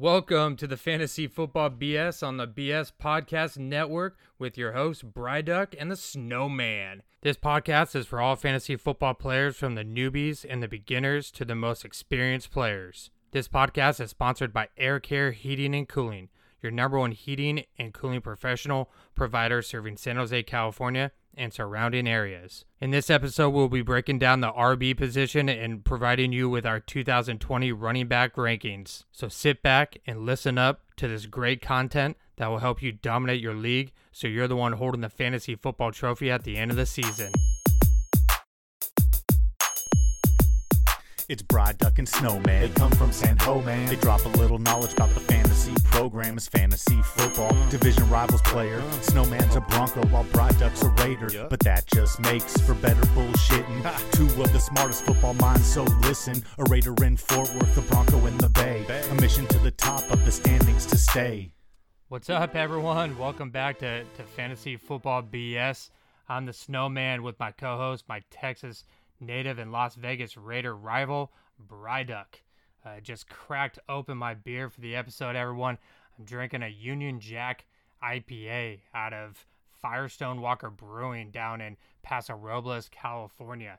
Welcome to the Fantasy Football BS on the BS Podcast Network with your host, Bryduck and the Snowman. This podcast is for all fantasy football players from the newbies and the beginners to the most experienced players. This podcast is sponsored by Air Care Heating and Cooling, your number one heating and cooling professional provider serving San Jose, California and surrounding areas. In this episode, we'll be breaking down the RB position and providing you with our 2020 running back rankings. So sit back and listen up to this great content that will help you dominate your league so you're the one holding the fantasy football trophy at the end of the season. It's Bryduck and Snowman. They come from San Ho, man. They drop a little knowledge about the fantasy program. It's fantasy football. Mm. Division rivals player. Mm. Snowman's a Bronco while Bryduck's a Raider. But that just makes for better bullshitting. Two of the smartest football minds, so listen. A Raider in Fort Worth, a Bronco in the Bay. A mission to the top of the standings to stay. What's up, everyone? Welcome back to, to Fantasy Football BS. I'm the Snowman with my co host, my Texas native and Las Vegas Raider rival, Bryduck. Uh, just cracked open my beer for the episode, everyone. I'm drinking a Union Jack IPA out of Firestone Walker Brewing down in Paso Robles, California.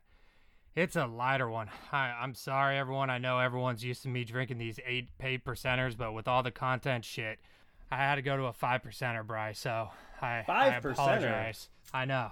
It's a lighter one. I, I'm sorry, everyone. I know everyone's used to me drinking these eight paid percenters, but with all the content shit, I had to go to a five percenter, Bry. So I, Five I percenter? apologize. I know.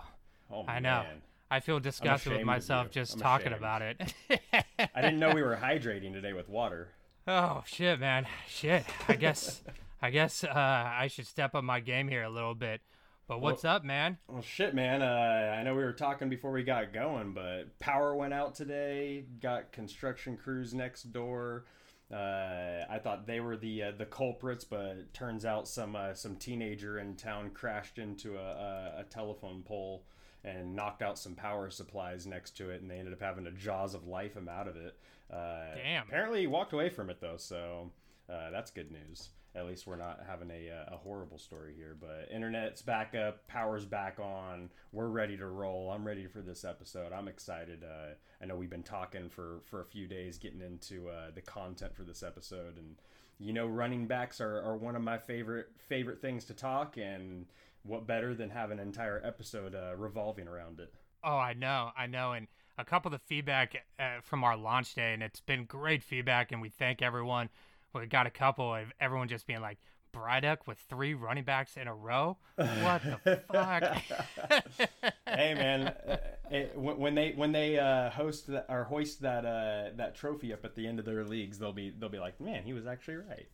Oh, I know. man. I feel disgusted with myself just I'm talking ashamed. about it. I didn't know we were hydrating today with water. oh shit, man, shit. I guess, I guess uh, I should step up my game here a little bit. But what's up, man? Well, shit, man. Uh, I know we were talking before we got going, but power went out today. Got construction crews next door. Uh, I thought they were the uh, the culprits, but turns out some uh, some teenager in town crashed into a, a, a telephone pole and knocked out some power supplies next to it, and they ended up having to jaws of life him out of it. Uh, Damn. Apparently, he walked away from it though, so uh, that's good news. At least we're not having a, uh, a horrible story here. But internet's back up, power's back on. We're ready to roll. I'm ready for this episode. I'm excited. Uh, I know we've been talking for, for a few days, getting into uh, the content for this episode, and you know, running backs are, are one of my favorite favorite things to talk. And what better than have an entire episode uh, revolving around it? Oh, I know, I know, and a couple of the feedback uh, from our launch day, and it's been great feedback, and we thank everyone. We got a couple of everyone just being like, Bryduck with three running backs in a row. What the fuck? hey man, uh, it, when when they when they uh, host that, or hoist that uh, that trophy up at the end of their leagues, they'll be they'll be like, man, he was actually right.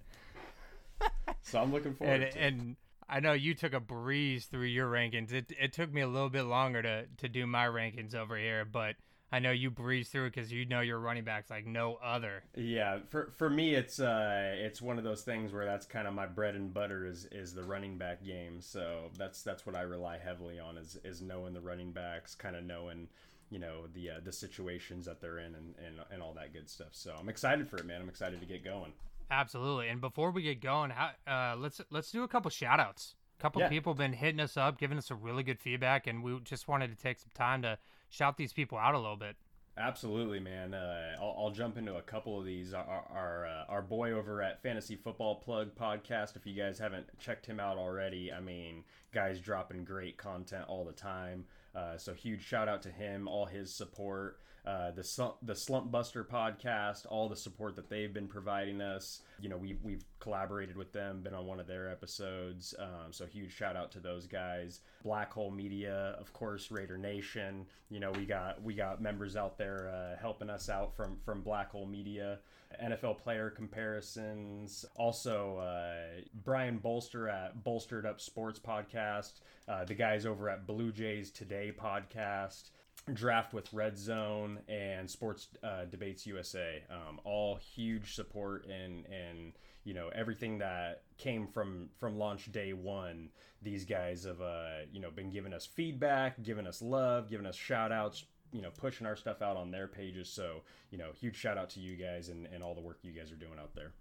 so I'm looking forward and, to it. and I know you took a breeze through your rankings. It it took me a little bit longer to to do my rankings over here, but I know you breezed through it because you know your running backs like no other. Yeah, for for me, it's uh, it's one of those things where that's kind of my bread and butter is is the running back game. So that's that's what I rely heavily on is is knowing the running backs, kind of knowing you know the uh, the situations that they're in and, and and all that good stuff. So I'm excited for it, man. I'm excited to get going. Absolutely. And before we get going, how, uh, let's let's do a couple shout outs. A couple Yeah. people been hitting us up, giving us a really good feedback, and we just wanted to take some time to shout these people out a little bit. Absolutely, man. Uh, I'll, I'll jump into a couple of these. Our our, our, uh, our boy over at Fantasy Football Plug podcast. If you guys haven't checked him out already, I mean, guys dropping great content all the time. Uh, so huge shout out to him, all his support. Uh, the the Slump Buster podcast, all the support that they've been providing us. You know, we we've collaborated with them, been on one of their episodes. Um, so huge shout out to those guys. Black Hole Media, of course, Raider Nation. You know, we got we got members out there uh, helping us out from from Black Hole Media. NFL player comparisons. Also, uh, Brian Bolster at Bolstered Up Sports Podcast. Uh, the guys over at Blue Jays Today Podcast. Draft with Red Zone and Sports uh, Debates USA. Um, all huge support and and you know everything that came from from launch day one. These guys have uh, you know been giving us feedback, giving us love, giving us shout outs, you know pushing our stuff out on their pages. So you know huge shout out to you guys and, and all the work you guys are doing out there.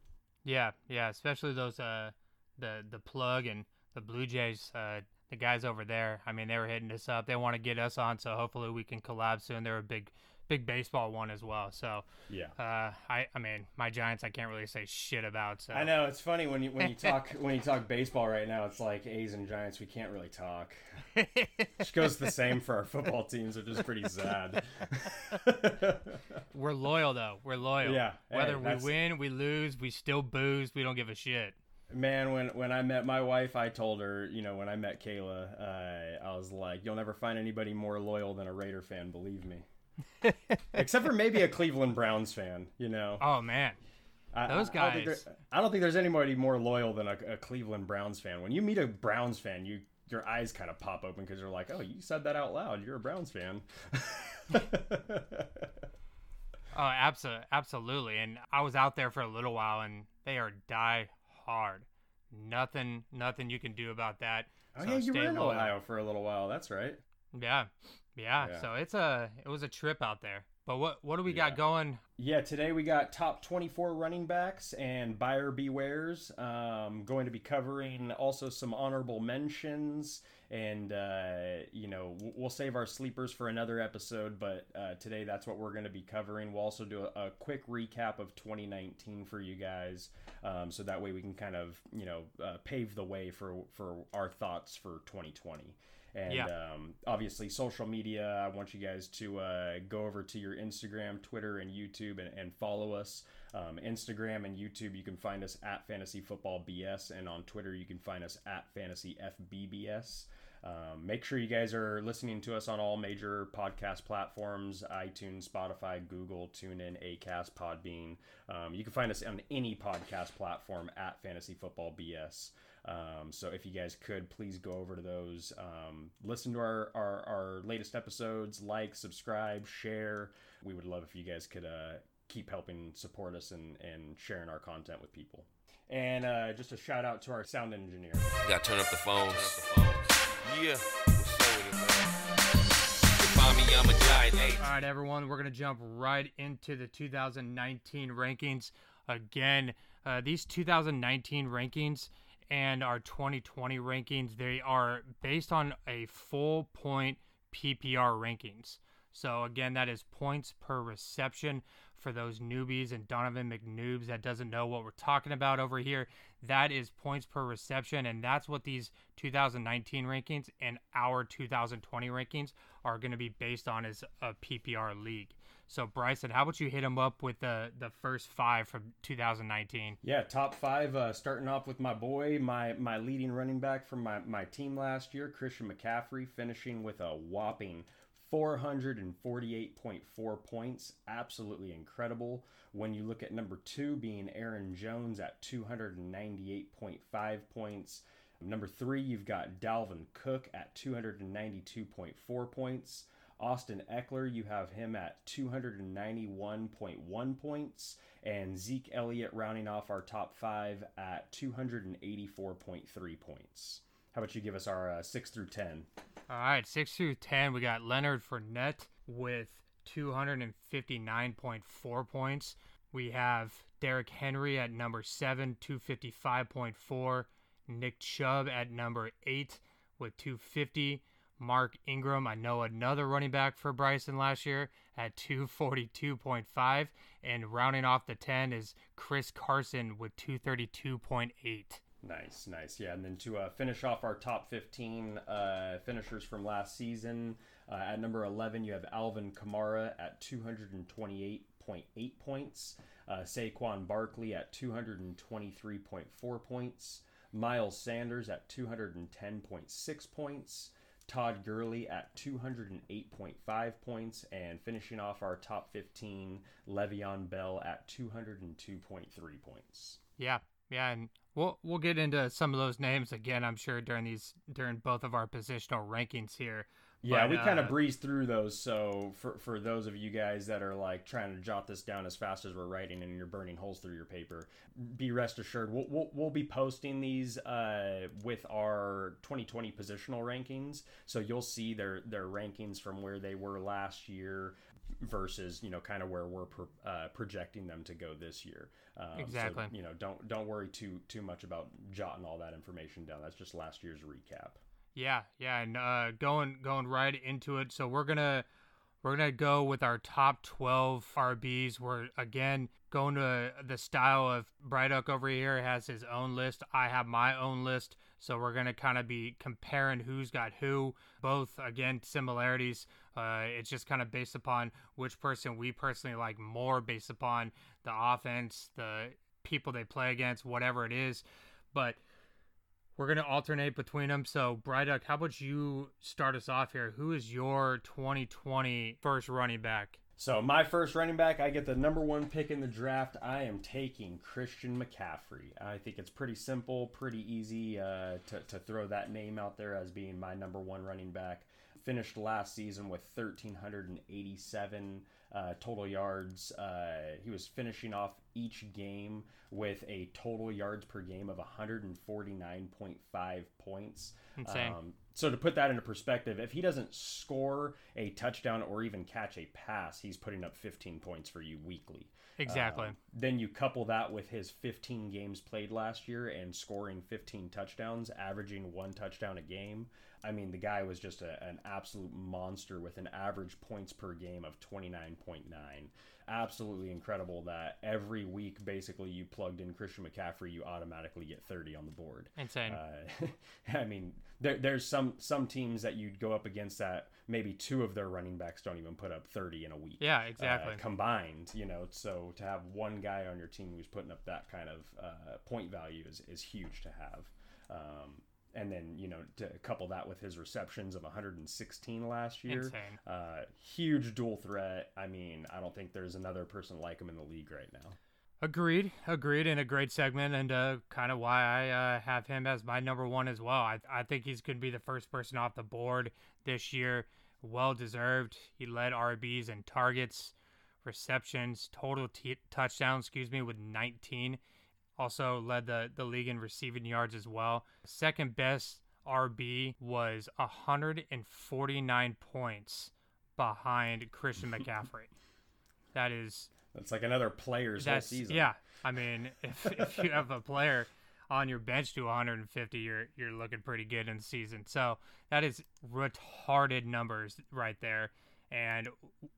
Yeah, yeah, especially those uh the the plug and the Blue Jays uh the guys over there. I mean, they were hitting us up. They want to get us on, so hopefully we can collab soon. They're a big big baseball one as well. So Yeah. uh, I I mean my Giants I can't really say shit about. So I know it's funny when you when you talk when you talk baseball right now. It's like A's and Giants. We can't really talk. Which goes the same for our football teams, which is pretty sad. We're loyal though. We're loyal. Yeah, hey, Whether we win, we lose, we still booze. We don't give a shit. Man, when when I met my wife, I told her, you know, when I met Kayla, uh, I was like, "You'll never find anybody more loyal than a Raider fan, believe me." Except for maybe a Cleveland Browns fan, you know. Oh man. I- those I, I don't guys. there- I don't think there's anybody more loyal than a, a Cleveland Browns fan. When you meet a Browns fan, you your eyes kind of pop open because you're like, "Oh, you said that out loud. You're a Browns fan." Oh, abso- absolutely. And I was out there for a little while, and they are die hard. Nothing, nothing you can do about that. oh So yeah, you were in loyal. Ohio for a little while. That's right. Yeah, yeah, Yeah. So it's a, it was a trip out there. But what, what do we Yeah. got going? Yeah, today we got top 24 running backs and buyer bewares. Um, going to be covering also some honorable mentions, and uh, you know we'll save our sleepers for another episode. But uh, today that's what we're going to be covering. We'll also do a, a quick recap of 2019 for you guys, um, so that way we can kind of you know uh, pave the way for for our thoughts for 2020. And Yeah. um, obviously, social media. I want you guys to uh, go over to your Instagram, Twitter, and YouTube and, and follow us. Um, Instagram and YouTube, you can find us at Fantasy Football BS, and on Twitter, you can find us at Fantasy FBBS. Um, make sure you guys are listening to us on all major podcast platforms iTunes, Spotify, Google, TuneIn, Acast, Podbean. Um, you can find us on any podcast platform at Fantasy Football BS. Um, so if you guys could please go over to those, um, listen to our, our, our latest episodes, like, subscribe, share. We would love if you guys could uh, keep helping support us and, and sharing our content with people. And uh, just a shout out to our sound engineer. Gotta turn up the phones. Yeah, what's up with it, man? You can find me, I'm a giant. Hey. All right, everyone, we're going to jump right into the 2019 rankings. Again, uh, these 2019 rankings and our 2020 rankings, they are based on a full point PPR rankings. So, again, that is points per reception for those newbies and Donovan McNoobs that doesn't know what we're talking about over here. That is points per reception, and that's what these 2019 rankings and our 2020 rankings are going to be based on as a PPR league. So, Bryson, how about you hit him up with the the first five from 2019? Yeah, top five. Uh, starting off with my boy, my my leading running back from my my team last year, Christian McCaffrey, finishing with a whopping 448.4 points. Absolutely incredible. When you look at number two being Aaron Jones at 298.5 points. Number three, you've got Dalvin Cook at 292.4 points. Austin Ekeler, you have him at 291.1 points. And Zeke Elliott rounding off our top five at 284.3 points. How about you give us our uh, 6 through 10? All right, six through ten, we got Leonard Fournette with 259.4 points. We have Derrick Henry at number seven, 255.4. Nick Chubb at number eight with 250. Mark Ingram, I know another running back for Bryson last year at 242.5. And rounding off the 10 is Chris Carson with 232.8. Nice, nice. Yeah, and then to uh, finish off our top 15 uh, finishers from last season, uh, at number 11, you have Alvin Kamara at 228.8 points, uh, Saquon Barkley at 223.4 points, Miles Sanders at 210.6 points, Todd Gurley at 208.5 points, and finishing off our top 15, Le'Veon Bell at 202.3 points. Yeah, yeah, and we'll we'll get into some of those names again. I'm sure during these during both of our positional rankings here. Yeah, But, we kind uh, of breezed through those. So for for those of you guys that are like trying to jot this down as fast as we're writing and you're burning holes through your paper, be rest assured we'll we'll, we'll be posting these uh, with our 2020 positional rankings. So you'll see their their rankings from where they were last year versus you know kind of where we're pro, uh, projecting them to go this year. Um, so, Exactly. you know, don't don't worry too too much about jotting all that information down. That's just last year's recap. Yeah, yeah, and uh, going going right into it. So we're gonna We're going to go with our top 12 RBs. We're, again, going to the style of Bryduck over here has his own list. I have my own list. So we're going to kind of be comparing who's got who. Both, again, similarities. Uh, it's just kind of based upon which person we personally like more, based upon the offense, the people they play against, whatever it is. But we're going to alternate between them. So, Bryduck, how about you start us off here? Who is your 2020 first running back? So my first running back, I get the number one pick in the draft. I am taking Christian McCaffrey. I think it's pretty simple, pretty easy uh, to, to throw that name out there as being my number one running back. Finished last season with 1,387 uh, total yards. Uh, he was finishing off each game with a total yards per game of 149.5 points. Insane. Um, so to put that into perspective, if he doesn't score a touchdown or even catch a pass, he's putting up 15 points for you weekly. Exactly. Um, then you couple that with his 15 games played last year and scoring 15 touchdowns, averaging one touchdown a game. I mean, the guy was just a, an absolute monster with an average points per game of 29.9. Absolutely incredible that every week, basically, you plugged in Christian McCaffrey, you automatically get 30 on the board. Insane. Uh, I mean, there, there's some some teams that you'd go up against that maybe two of their running backs don't even put up 30 in a week. Yeah, uh, exactly. combined, you know, so to have one guy on your team who's putting up that kind of uh, point value is, is huge to have. Um, and then you know to couple that with his receptions of 116 last year, Insane. uh, huge dual threat. I mean, I don't think there's another person like him in the league right now. Agreed, agreed, in a great segment, and uh, kind of why I uh, have him as my number one as well. I, I think he's going to be the first person off the board this year. Well deserved. He led RBs and targets, receptions, total t- touchdowns, excuse me, with 19. Also led the, the league in receiving yards as well. Second best RB was 149 points behind Christian McCaffrey. that is That's like another player's whole season. yeah. I mean, if, if you have a player on your bench to 150, you're you're looking pretty good in the season. So that is retarded numbers right there. And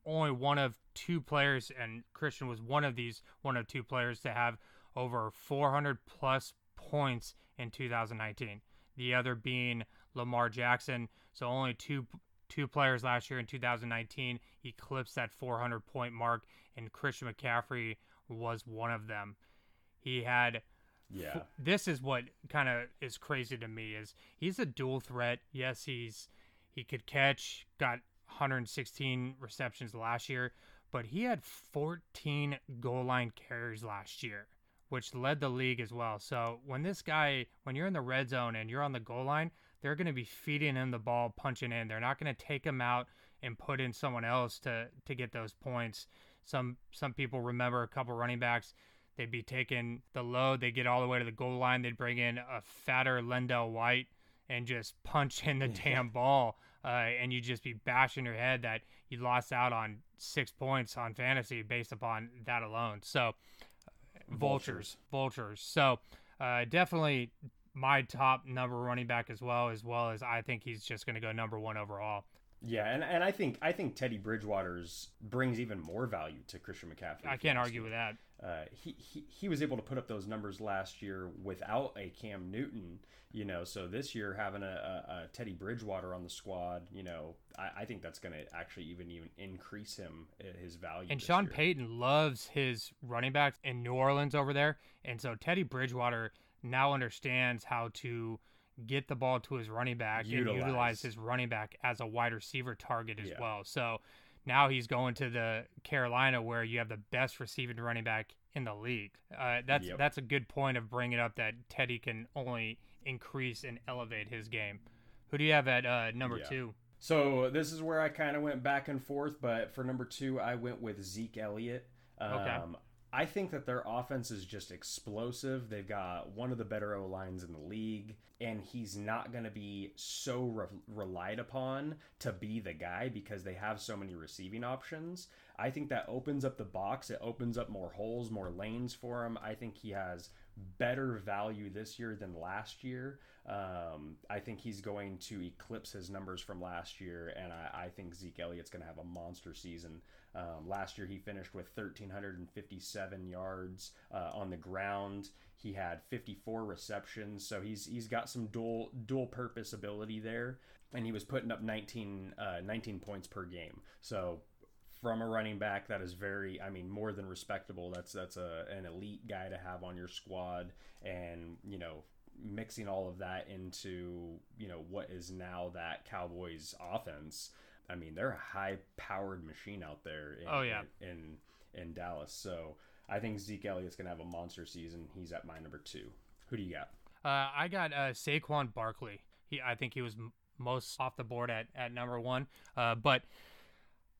only one of two players, and Christian was one of these one of two players to have over 400 plus points in 2019. The other being Lamar Jackson. So only two two players last year in 2019 eclipsed that 400 point mark, and Christian McCaffrey was one of them. He had. Yeah. This is what kind of is crazy to me is he's a dual threat. Yes, he's he could catch, got 116 receptions last year, but he had 14 goal line carries last year, which led the league as well. So when this guy, when you're in the red zone and you're on the goal line, they're going to be feeding him the ball, punching in. They're not going to take him out and put in someone else to to get those points. Some some people remember a couple running backs. They'd be taking the load. They get all the way to the goal line. They'd bring in a fatter LenDale White and just punch in the damn ball. Uh, and you'd just be bashing your head that you lost out on six points on fantasy based upon that alone. So, vultures, vultures. So, uh, definitely my top number running back as well, as well as I think he's just going to go number one overall. Yeah, and, and I think I think Teddy Bridgewater's brings even more value to Christian McCaffrey. I can't argue with that. Uh, he, he he was able to put up those numbers last year without a Cam Newton, you know. So this year having a, a, a Teddy Bridgewater on the squad, you know, I, I think that's going to actually even even increase him uh, his value. And Sean year. Payton loves his running backs in New Orleans over there, and so Teddy Bridgewater now understands how to get the ball to his running back Utilize. and utilize his running back as a wide receiver target as Yeah. well. So now he's going to the Carolina where you have the best receiving running back in the league. Uh, that's Yep. that's a good point of bringing up that Teddy can only increase and elevate his game. Who do you have at uh, number Yeah. two? So this is where I kind of went back and forth, but for number two, I went with Zeke Elliott. Um, Okay. I think that their offense is just explosive. They've got one of the better O lines in the league, and he's not going to be so re- relied upon to be the guy because they have so many receiving options. I think that opens up the box. It opens up more holes, more lanes for him. I think he has better value this year than last year. Um, I think he's going to eclipse his numbers from last year, and I, I think Zeke Elliott's going to have a monster season. Um, last year, he finished with 1,357 yards uh, on the ground. He had 54 receptions, so he's he's got some dual dual purpose ability there, and he was putting up 19 uh, 19 points per game. So from a running back that is very i mean more than respectable that's that's a, an elite guy to have on your squad and you know mixing all of that into you know what is now that cowboys offense i mean they're a high powered machine out there in, Oh, yeah. in, in dallas so i think zeke elliott's gonna have a monster season he's at my number two who do you got Uh, I got uh, Saquon Barkley. He, I think he was m- most off the board at, at number one. Uh, but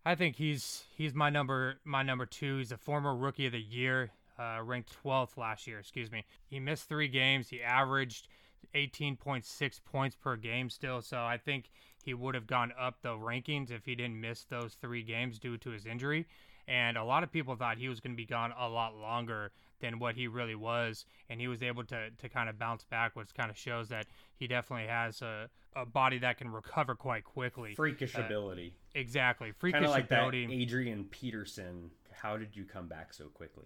I think he's he's my number my number two. He's a former rookie of the year, uh, ranked 12th last year. Excuse me. He missed three games. He averaged 18.6 points per game still. So I think he would have gone up the rankings if he didn't miss those three games due to his injury. And a lot of people thought he was going to be gone a lot longer than what he really was. And he was able to, to kind of bounce back, which kind of shows that he definitely has a, a body that can recover quite quickly. freakish Uh, ability Exactly. Freakish kind of like that adrian peterson how did you come back so quickly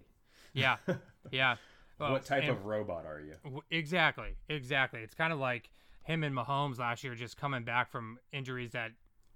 Yeah. Yeah. Well, what type and- of robot are you Exactly, exactly. It's kind of like him and Mahomes last year, just coming back from injuries that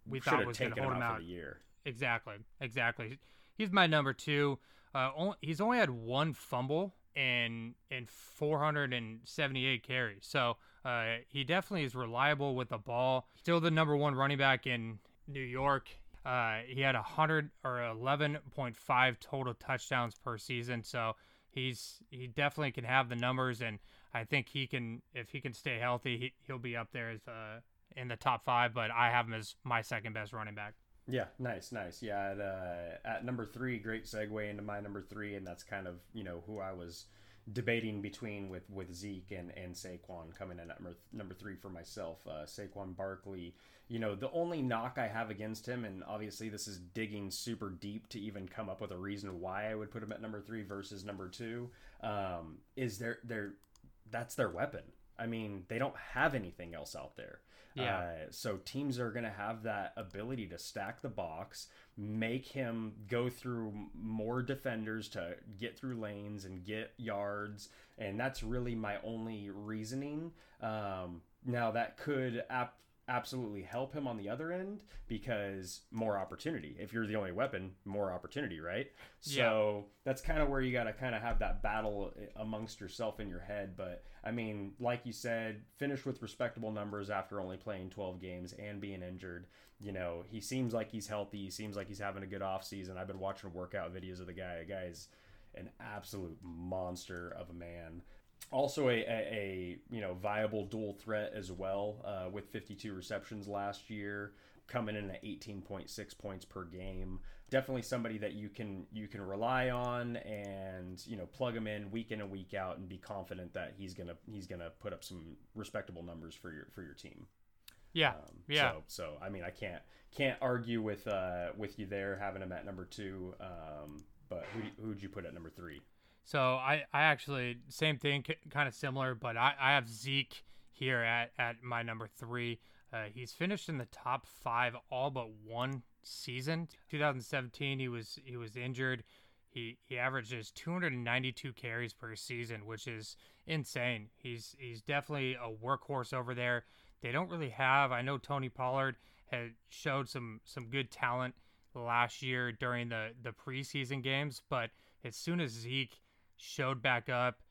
we should thought was going to hold him out the year Exactly, exactly. He's my number two. Uh, only, he's only had one fumble in in 478 carries, so uh, he definitely is reliable with the ball. Still the number one running back in New York. Uh, he had a hundred or 11.5 total touchdowns per season, so he's he definitely can have the numbers, and I think he can if he can stay healthy, he, he'll be up there as uh, in the top five. But I have him as my second best running back. Yeah, nice, nice. Yeah, at, uh, at number three, great segue into my number three, and that's kind of you know who I was debating between with with Zeke and and Saquon coming in at number number three for myself. Uh, Saquon Barkley. You know, the only knock I have against him, and obviously this is digging super deep to even come up with a reason why I would put him at number three versus number two, um, is their their that's their weapon. I mean, they don't have anything else out there. Yeah. Uh, so teams are going to have that ability to stack the box, make him go through more defenders to get through lanes and get yards, and that's really my only reasoning. Um, now that could ap- absolutely help him on the other end because more opportunity. If you're the only weapon, more opportunity, right? So that's kind of where you got to kind of have that battle eh, amongst yourself in your head. But I mean, like you said, finish with respectable numbers after only playing 12 games and being injured. You know, he seems like he's healthy. He seems like he's having a good off season. I've been watching workout videos of the guy. The guy's an absolute monster of a man. Also, a, a, a you know viable dual threat as well uh, with 52 receptions last year, coming in at 18.6 points per game. Definitely somebody that you can you can rely on and you know plug him in week in and week out and be confident that he's gonna he's gonna put up some respectable numbers for your for your team. Yeah, Um, yeah. So, so I mean, I can't can't argue with uh, with you there having him at number two. Um, but who who'd you put at number three? So I, I actually same thing, kind of similar, but I, I have Zeke here at, at my number three. Uh, he's finished in the top five all but one season. 2017, he was he was injured. He he averages 292 carries per season, which is insane. He's he's definitely a workhorse over there. They don't really have. I know Tony Pollard had showed some some good talent last year during the the preseason games, but as soon as Zeke showed back up,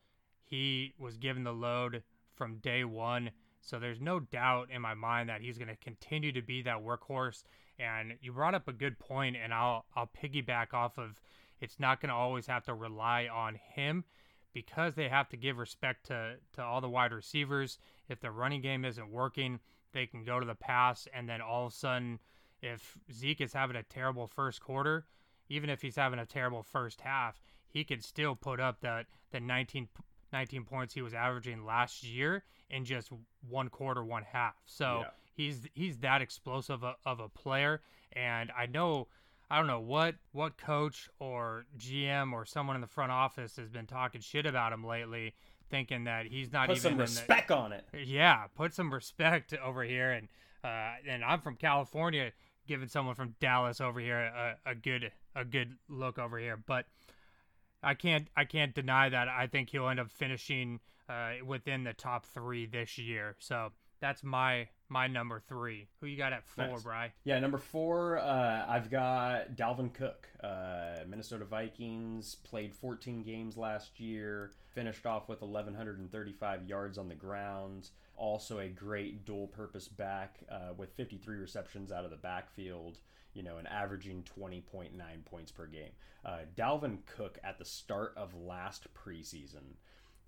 he was given the load from day one. So there's no doubt in my mind that he's going to continue to be that workhorse. And you brought up a good point, and I'll I'll piggyback off of. It's not going to always have to rely on him because they have to give respect to to all the wide receivers. If the running game isn't working, they can go to the pass, and then all of a sudden, if Zeke is having a terrible first quarter, even if he's having a terrible first half, he can still put up that the 19, 19 points he was averaging last year in just one quarter, one half. So Yeah. he's he's that explosive a, of a player, and I know. I don't know what what coach or GM or someone in the front office has been talking shit about him lately thinking that he's not Put even some in the- respect on it. yeah, put some respect over here, and uh, and I'm from California, giving someone from Dallas over here a, a good a good look over here, but I can't I can't deny that I think he'll end up finishing uh, within the top three this year. So that's my my number three. Who you got at four, Nice. Bry? Yeah, number four, uh, I've got Dalvin Cook. Uh, Minnesota Vikings played 14 games last year, finished off with 1,135 yards on the ground. Also, a great dual purpose back uh, with 53 receptions out of the backfield, you know, and averaging 20.9 points per game. Uh, Dalvin Cook at the start of last preseason.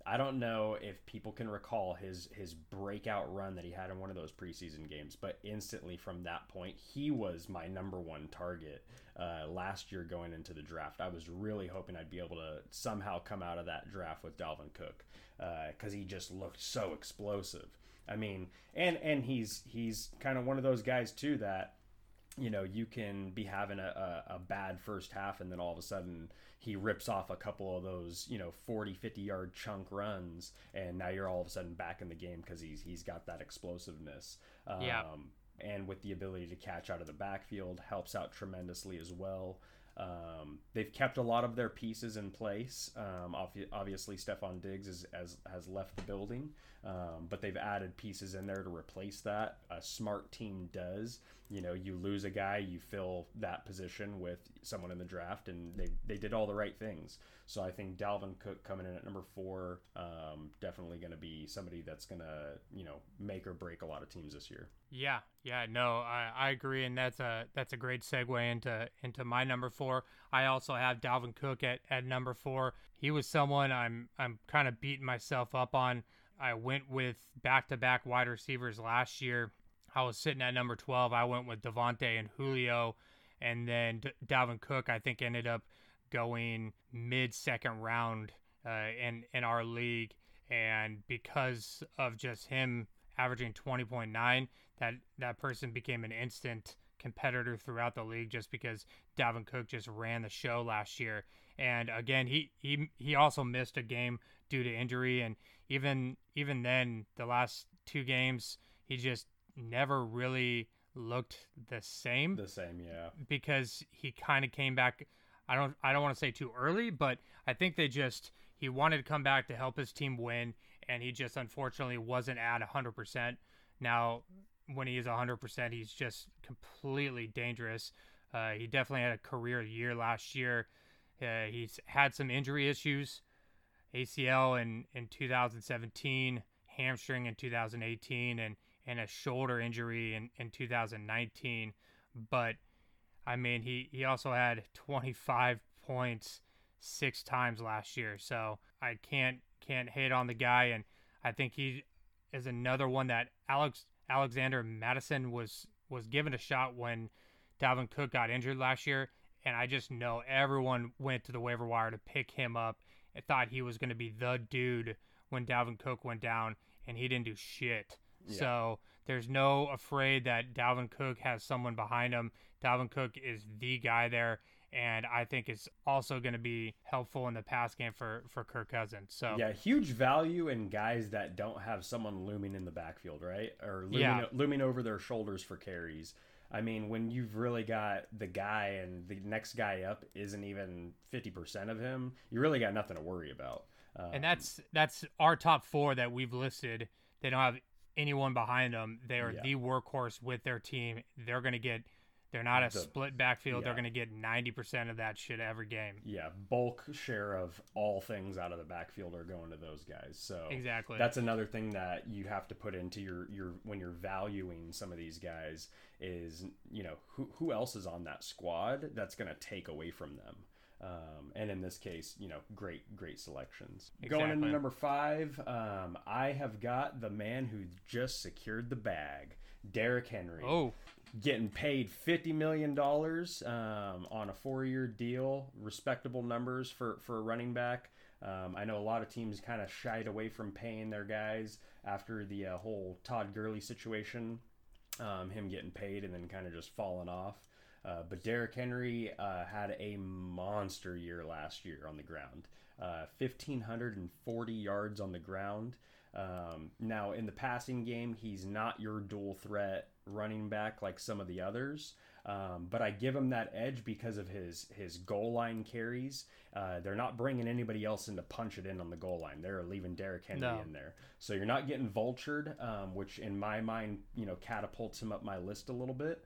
I don't know if people can recall his his breakout run that he had in one of those preseason games, but instantly from that point, he was my number one target uh, last year going into the draft. I was really hoping I'd be able to somehow come out of that draft with Dalvin Cook because he just looked so explosive. I mean, and and he's he's kind of one of those guys too that you know you can be having a, a, a bad first half and then all of a sudden he rips off a couple of those you know 40 50 yard chunk runs and now you're all of a sudden back in the game because he's he's got that explosiveness um, Yeah. and with the ability to catch out of the backfield helps out tremendously as well um, they've kept a lot of their pieces in place. Um, obviously, Stefon Diggs is, has, has left the building, um, but they've added pieces in there to replace that. A smart team does. You know, you lose a guy, you fill that position with someone in the draft, and they, they did all the right things. So I think Dalvin Cook coming in at number four, um, definitely going to be somebody that's going to, you know, make or break a lot of teams this year. Yeah, yeah, no, I, I agree, and that's a that's a great segue into into my number four. I also have Dalvin Cook at, at number four. He was someone I'm I'm kind of beating myself up on. I went with back to back wide receivers last year. I was sitting at number twelve. I went with Davante and Julio, and then D- Dalvin Cook. I think ended up going mid second round uh, in in our league, and because of just him averaging 20.9 that that person became an instant competitor throughout the league just because Dalvin Cook just ran the show last year. And again, he he he also missed a game due to injury and even even then the last two games he just never really looked the same The same, yeah. because he kind of came back I don't I don't want to say too early, but I think they just he wanted to come back to help his team win and he just unfortunately wasn't at 100%. Now when he is 100%, he's just completely dangerous. Uh, he definitely had a career year last year. Uh, he's had some injury issues, ACL in, in 2017, hamstring in 2018, and, and a shoulder injury in, in 2019. But, I mean, he, he also had 25 points six times last year. So I can't can't hate on the guy, and I think he is another one that Alex Alexander Mattison was was given a shot when Dalvin Cook got injured last year, and I just know everyone went to the waiver wire to pick him up and thought he was going to be the dude when Dalvin Cook went down, and he didn't do shit. So there's no afraid that Dalvin Cook has someone behind him. Dalvin Cook is the guy there, and I think it's also going to be helpful in the pass game for for Kirk Cousins. So Yeah, huge value in guys that don't have someone looming in the backfield, right? Or looming, Yeah. looming over their shoulders for carries. I mean, when you've really got the guy and the next guy up isn't even 50% of him, you really got nothing to worry about. Um, and that's that's our top four that we've listed. They don't have anyone behind them. They are Yeah. the workhorse with their team. They're going to get. They're not a The- split backfield. They're going to get ninety percent of that shit every game. yeah, bulk share of all things out of the backfield are going to those guys. So Exactly. that's another thing that you have to put into your your when you're valuing some of these guys is you know who who else is on that squad that's going to take away from them. Um, and in this case, you know, great, great selections. Going into number five, um, I have got the man who just secured the bag, Derrick Henry oh, getting paid fifty million dollars um, on a four-year deal. Respectable numbers for for a running back. Um, I know a lot of teams kind of shied away from paying their guys after the uh, whole Todd Gurley situation, um, him getting paid and then kind of just falling off. Uh, but Derrick Henry uh, had a monster year last year on the ground. Uh, 1,540 yards on the ground. Um, now, in the passing game, he's not your dual threat running back like some of the others. Um, but I give him that edge because of his his goal line carries. Uh, they're not bringing anybody else in to punch it in on the goal line. They're leaving Derrick Henry No. in there, so you're not getting vultured, um, which in my mind, you know, catapults him up my list a little bit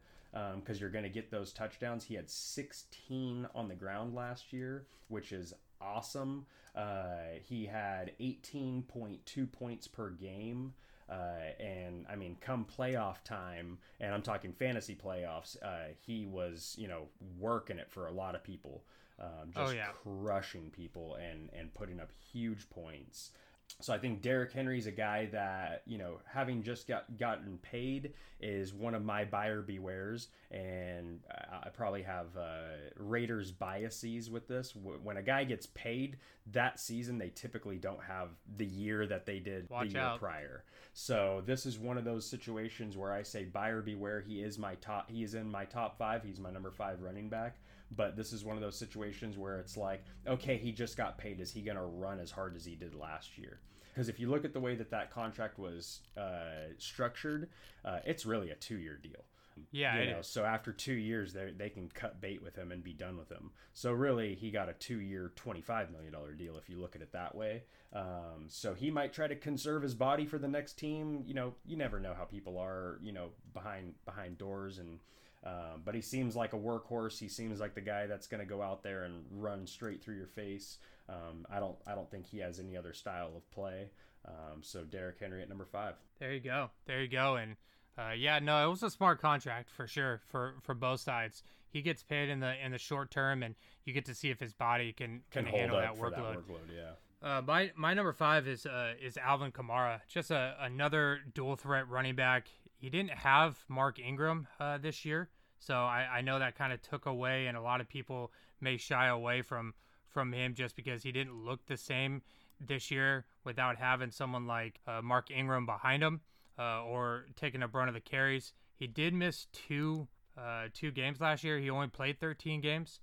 because you're going to get those touchdowns. He had 16 on the ground last year, which is awesome. Uh, he had 18.2 points per game. Uh, and I mean, come playoff time, and I'm talking fantasy playoffs, uh, he was, you know, working it for a lot of people, um, Oh, just yeah. crushing people and and putting up huge points. So I think Derrick Henry's a guy that you know, having just got gotten paid, is one of my buyer bewares, and I I probably have uh, Raiders biases with this. When a guy gets paid that season, they typically don't have the year that they did Watch the year out. prior. So this is one of those situations where I say buyer beware. He is my top. He is in my top five. He's my number five running back. But this is one of those situations where it's like, okay, he just got paid. Is he going to run as hard as he did last year? Because if you look at the way that that contract was uh, structured, uh, it's really a two-year deal. Yeah, You know, is. so after two years, they they can cut bait with him and be done with him. So really, he got a two-year, twenty-five million dollar deal if you look at it that way. Um, so he might try to conserve his body for the next team. You know, you never know how people are. You know, behind behind doors and. Um, but he seems like a workhorse. He seems like the guy that's going to go out there and run straight through your face. Um, I don't. I don't think he has any other style of play. Um, so Derrick Henry at number five. There you go. There you go. And uh, yeah, no, it was a smart contract for sure for for both sides. He gets paid in the in the short term, and you get to see if his body can Can can, handle that workload. that workload. Yeah. Uh, my my number five is uh, is Alvin Kamara, just a, another dual threat running back. He didn't have Mark Ingram uh, this year, so I, I know that kind of took away, and a lot of people may shy away from from him just because he didn't look the same this year without having someone like uh, Mark Ingram behind him uh, or taking a brunt of the carries. He did miss two uh, two games last year. He only played 13 games,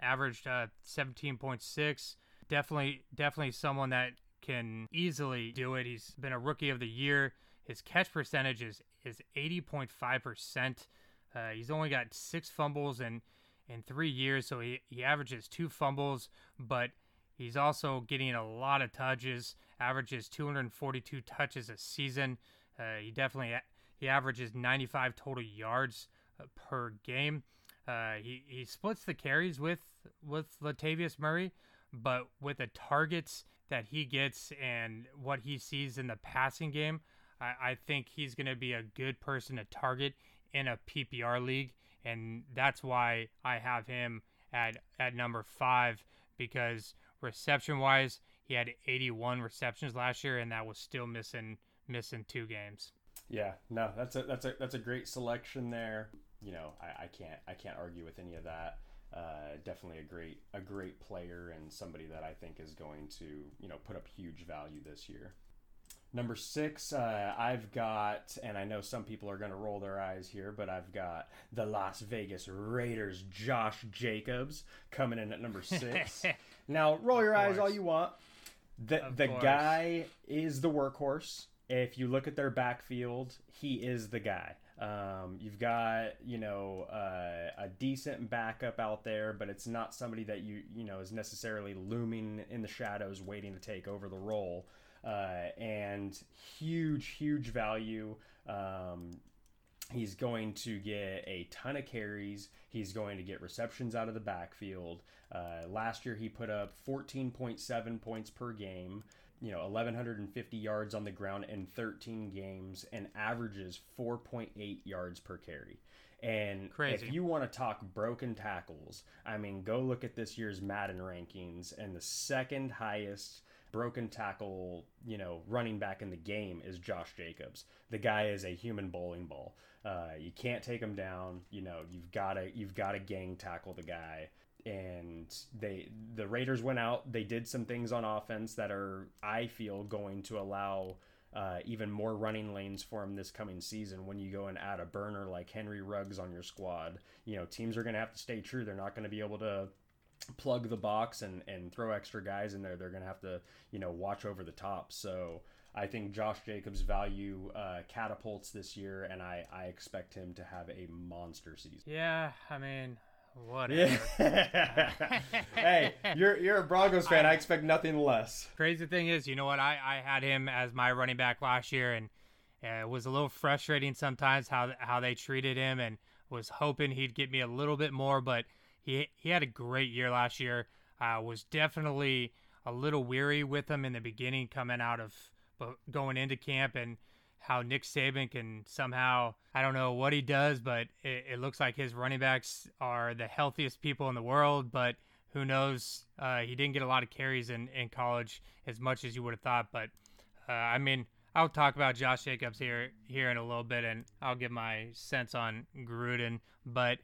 averaged uh, 17.6 definitely definitely someone that can easily do it. He's been a rookie of the year. His catch percentage is is 80.5%. Uh, he's only got six fumbles in in three years, so he, he averages two fumbles, but he's also getting a lot of touches. Averages 242 touches a season. Uh, he definitely he averages 95 total yards uh, per game. Uh, he he splits the carries with with Latavius Murray, but with the targets that he gets and what he sees in the passing game, I, I think he's going to be a good person to target in a PPR league, and that's why I have him at at number five because reception wise, he had 81 receptions last year, and that was still missing missing two games. Yeah, no, that's a that's a that's a great selection there. You know, I, I can't I can't argue with any of that. Uh, definitely a great a great player and somebody that I think is going to you know put up huge value this year. Number six, uh, I've got, and I know some people are going to roll their eyes here, but I've got the Las Vegas Raiders, Josh Jacobs, coming in at number six. now, roll your eyes all you want. The Of the course. guy is the workhorse. If you look at their backfield, he is the guy. Um, you've got you know uh, a decent backup out there, but it's not somebody that you you know is necessarily looming in the shadows, waiting to take over the role. Uh, and huge, huge value. Um, He's going to get a ton of carries. He's going to get receptions out of the backfield. Uh, last year, he put up 14.7 points per game, you know, 1,150 yards on the ground in 13 games, and averages 4.8 yards per carry. And Crazy. if you want to talk broken tackles, I mean, go look at this year's Madden rankings, and the second highest broken tackle, you know, running back in the game is Josh Jacobs. The guy is a human bowling ball. Uh, you can't take him down. You know, you've got to you've got to gang tackle the guy. And they the Raiders went out. They did some things on offense that are I feel going to allow uh, even more running lanes for him this coming season when you go and add a burner like Henry Ruggs on your squad. You know, teams are going to have to stay true. They're not going to be able to plug the box and, and throw extra guys in there. They're going to have to, you know, watch over the top. So I think Josh Jacobs' value uh, catapults this year, and I, I expect him to have a monster season. Yeah, I mean, whatever. hey, you're you're a Broncos fan. I expect nothing less. Crazy thing is, you know what? I, I had him as my running back last year, and uh, it was a little frustrating sometimes how how they treated him, and was hoping he'd get me a little bit more, but he he had a great year last year. Uh, was definitely a little weary with him in the beginning, coming out of going into camp, and how Nick Saban can somehow I don't know what he does, but it, it looks like his running backs are the healthiest people in the world, but who knows? Uh, he didn't get a lot of carries in, in college as much as you would have thought. But uh, I mean, I'll talk about Josh Jacobs here here in a little bit, and I'll give my sense on Gruden. But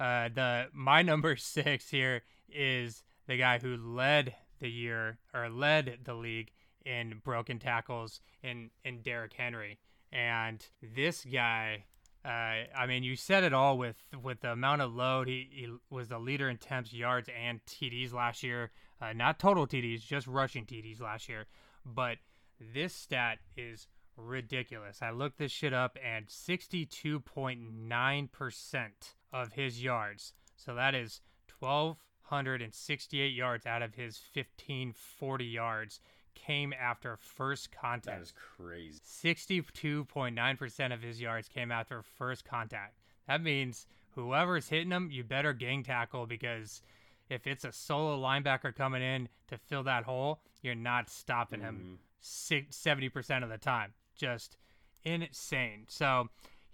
uh, the my number six here is the guy who led the year or led the league in broken tackles in in Derrick Henry, and this guy. Uh, I mean, you said it all with with the amount of load. He, he was the leader in temps, yards, and TDs last year. Uh, not total TDs, just rushing TDs last year. But this stat is ridiculous. I looked this shit up, and 62.9% of his yards. So that is 1,268 yards out of his 1,540 yards came after first contact. That is crazy. 62.9% of his yards came after first contact. That means whoever's hitting him, you better gang tackle because if it's a solo linebacker coming in to fill that hole, you're not stopping him Mm-hmm. 70% of the time. Just insane. So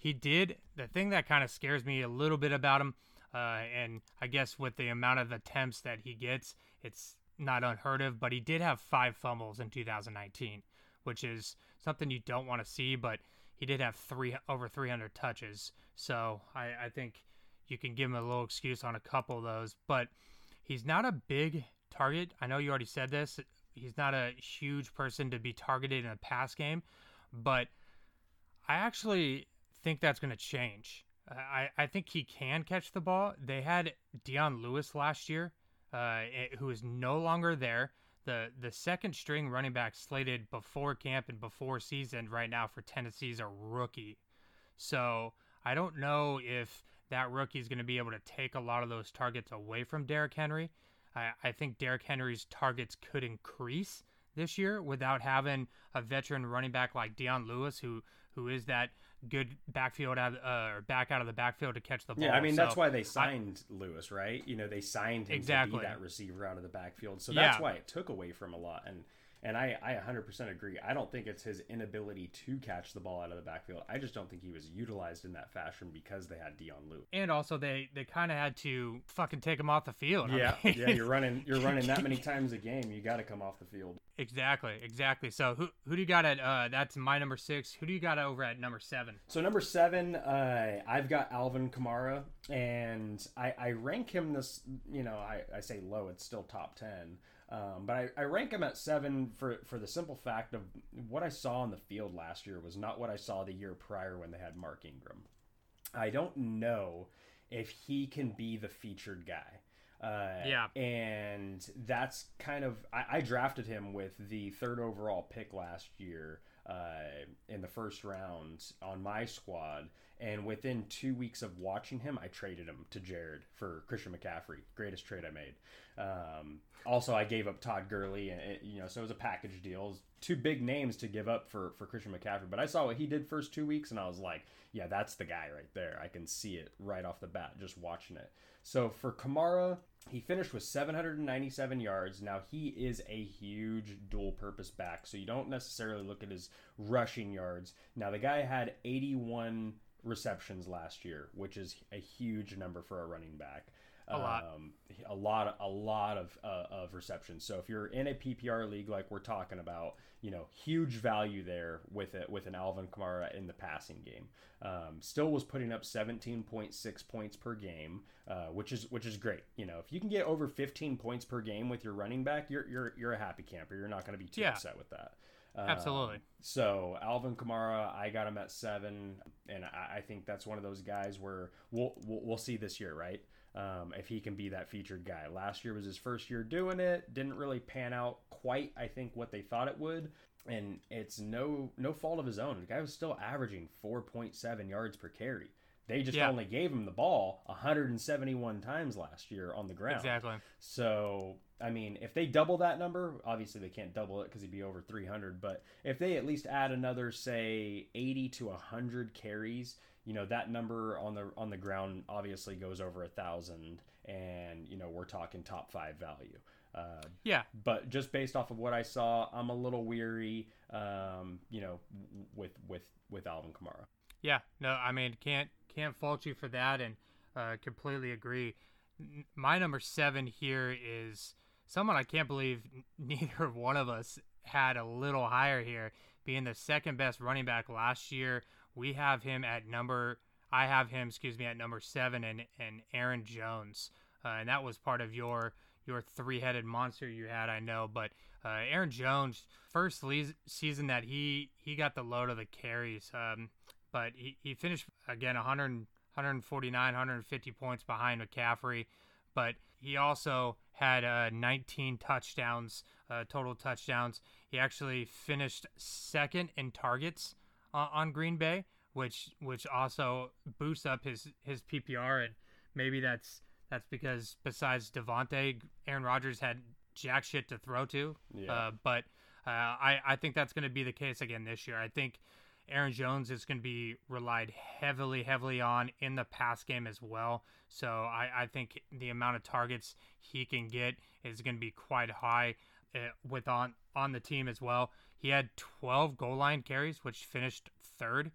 he did the thing that kind of scares me a little bit about him. Uh, and I guess with the amount of attempts that he gets, it's not unheard of, but he did have five fumbles in 2019, which is something you don't want to see, but he did have three over 300 touches. So I, I think you can give him a little excuse on a couple of those, but he's not a big target. I know you already said this. He's not a huge person to be targeted in a pass game, but I actually think that's going to change. I, I think he can catch the ball. They had Dion Lewis last year, uh, who is no longer there. The the second string running back slated before camp and before season right now for Tennessee is a rookie. So I don't know if that rookie is going to be able to take a lot of those targets away from Derrick Henry. I, I think Derrick Henry's targets could increase this year without having a veteran running back like Dion Lewis, who who is that good backfield out uh, or back out of the backfield to catch the ball. Yeah, I mean So that's why they signed Lewis, right? You know, they signed him Exactly. to be that receiver out of the backfield. So that's Yeah. why it took away from a lot. And and I, I 100% agree. I don't think it's his inability to catch the ball out of the backfield. I just don't think he was utilized in that fashion because they had Dion Lewis. and also they they kind of had to fucking take him off the field. I Yeah, mean- yeah, you're running you're running that many times a game. You got to come off the field. exactly, exactly. So who who do you got at? Uh, that's my number six. Who do you got over at number seven? So number seven, uh, I've got Alvin Kamara, and I, I rank him this. You know, I, I say low. It's still top ten, um, but I, I rank him at seven for for the simple fact of what I saw on the field last year was not what I saw the year prior when they had Mark Ingram. I don't know if he can be the featured guy. Uh, Yeah. and that's kind of I, I drafted him with the third overall pick last year uh, in the first round on my squad, and within two weeks of watching him, I traded him to Jared for Christian McCaffrey. Greatest trade I made. Um, also, I gave up Todd Gurley, and it, you know, so it was a package deal. Two big names to give up for for Christian McCaffrey, but I saw what he did first two weeks, and I was like, yeah, that's the guy right there. I can see it right off the bat just watching it. So for Kamara, he finished with 797 yards. Now he is a huge dual purpose back, so you don't necessarily look at his rushing yards. Now the guy had 81 receptions last year, which is a huge number for a running back. A lot. Um, a lot, a lot of uh, of receptions. So if you're in a PPR league like we're talking about, you know, huge value there with it with an Alvin Kamara in the passing game. Um, still was putting up 17.6 points per game, uh, which is which is great. You know, if you can get over 15 points per game with your running back, you're you're you're a happy camper. You're not going to be too Yeah. upset with that. Um, Absolutely. So Alvin Kamara, I got him at seven, and I, I think that's one of those guys where we'll we'll, we'll see this year, right? Um, if he can be that featured guy. Last year was his first year doing it. Didn't really pan out quite. I think what they thought it would, and it's no no fault of his own. The guy was still averaging 4.7 yards per carry. They just Yeah. only gave him the ball 171 times last year on the ground. Exactly. So, I mean, if they double that number, obviously they can't double it because he'd be over 300. But if they at least add another, say, 80 to 100 carries, you know, that number on the on the ground obviously goes over a thousand, and you know we're talking top five value. Uh, Yeah. but just based off of what I saw, I'm a little weary. Um, you know, with with with Alvin Kamara. Yeah, no, I mean can't can't fault you for that, and uh, completely agree. My number seven here is someone I can't believe neither one of us had a little higher here, being the second best running back last year. We have him at number. I have him, excuse me, at number seven, and and Aaron Jones, uh, and that was part of your your three-headed monster you had, I know. But uh, Aaron Jones, first le- season that he he got the load of the carries. Um, but he, he finished again 100, 149, 150 points behind McCaffrey. But he also had uh, 19 touchdowns, uh, total touchdowns. He actually finished second in targets on, on Green Bay, which which also boosts up his his PPR, and maybe that's that's because besides Davante, Aaron Rodgers had jack shit to throw to. Yeah. Uh, but uh, I I think that's going to be the case again this year. I think Aaron Jones is going to be relied heavily, heavily on in the pass game as well. So I, I think the amount of targets he can get is going to be quite high uh, with on on the team as well. He had 12 goal line carries, which finished third.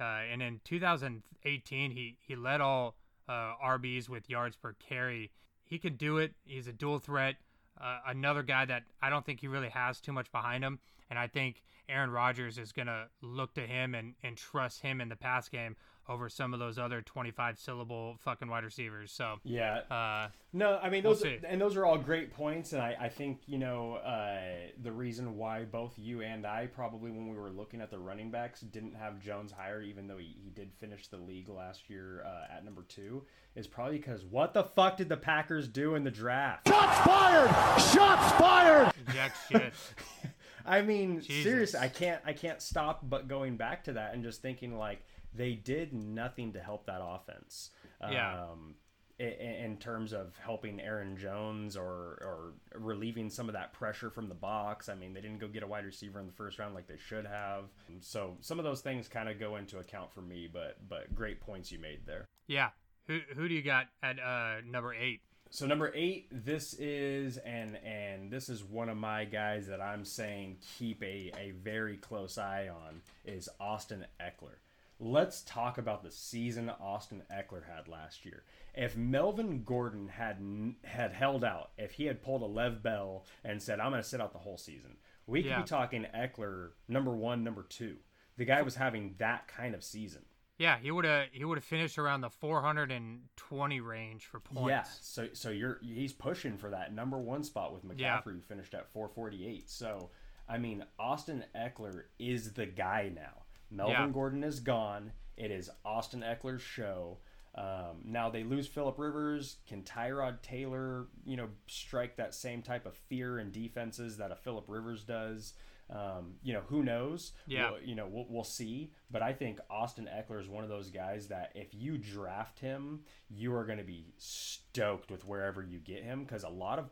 Uh, and in 2018, he he led all uh, RBs with yards per carry. He can do it. He's a dual threat. Uh, another guy that I don't think he really has too much behind him, and I think Aaron Rodgers is gonna look to him and, and trust him in the pass game over some of those other 25 syllable fucking wide receivers. So Yeah, uh, No, I mean We'll those, and those are all great points, and I, I think you know uh, the reason why both you and I probably when we were looking at the running backs didn't have Jones higher, even though he, he did finish the league last year uh, at number two, is probably because what the fuck did the Packers do in the draft? Shots fired! Shots fired! jack shit. I mean, Jesus. seriously, I can't I can't stop but going back to that and just thinking like they did nothing to help that offense. Yeah. Um, i- i- in terms of helping Aaron Jones or or relieving some of that pressure from the box. I mean, they didn't go get a wide receiver in the first round like they should have. So some of those things kind of go into account for me, but but great points you made there. Yeah. Who who do you got at uh, number eight? So number eight, this is and and this is one of my guys that I'm saying keep a, a very close eye on is Austin Ekeler. Let's talk about the season Austin Ekeler had last year. If Melvin Gordon had had held out, if he had pulled a Lev Bell and said I'm going to sit out the whole season, we could Yeah. be talking Ekeler number one, number two. The guy was having that kind of season. Yeah, he would have he would have finished around the 420 range for points. Yeah, so so you're he's pushing for that number one spot with McCaffrey, Yeah. who finished at 448. So I mean, Austin Ekeler is the guy now. Melvin Yeah. Gordon is gone. It is Austin Ekeler's show. Um, now they lose Philip Rivers. Can Tyrod Taylor, you know, strike that same type of fear in defenses that a Philip Rivers does? Um, you know, who knows? Yeah. We'll- you know, we'll, we'll see. But I think Austin Ekeler is one of those guys that if you draft him, you are going to be stoked with wherever you get him because a lot of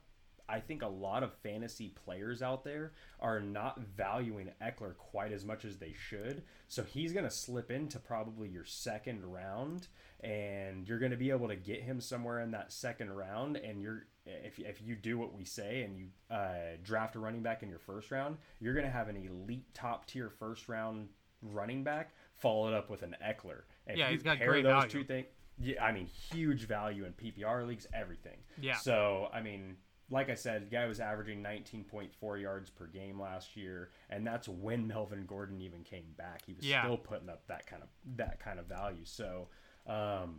I think a lot of fantasy players out there are not valuing Ekeler quite as much as they should. So he's going to slip into probably your second round, and you're going to be able to get him somewhere in that second round. And you're if if you do what we say and you uh, draft a running back in your first round, you're going to have an elite top tier first round running back followed up with an Ekeler. If Yeah, he's got great those value. two things. Yeah, I mean, huge value in PPR leagues, everything. Yeah. So, I mean, like I said, the guy was averaging 19.4 yards per game last year, and that's when Melvin Gordon even came back. He was Yeah. still putting up that kind of that kind of value. So, um,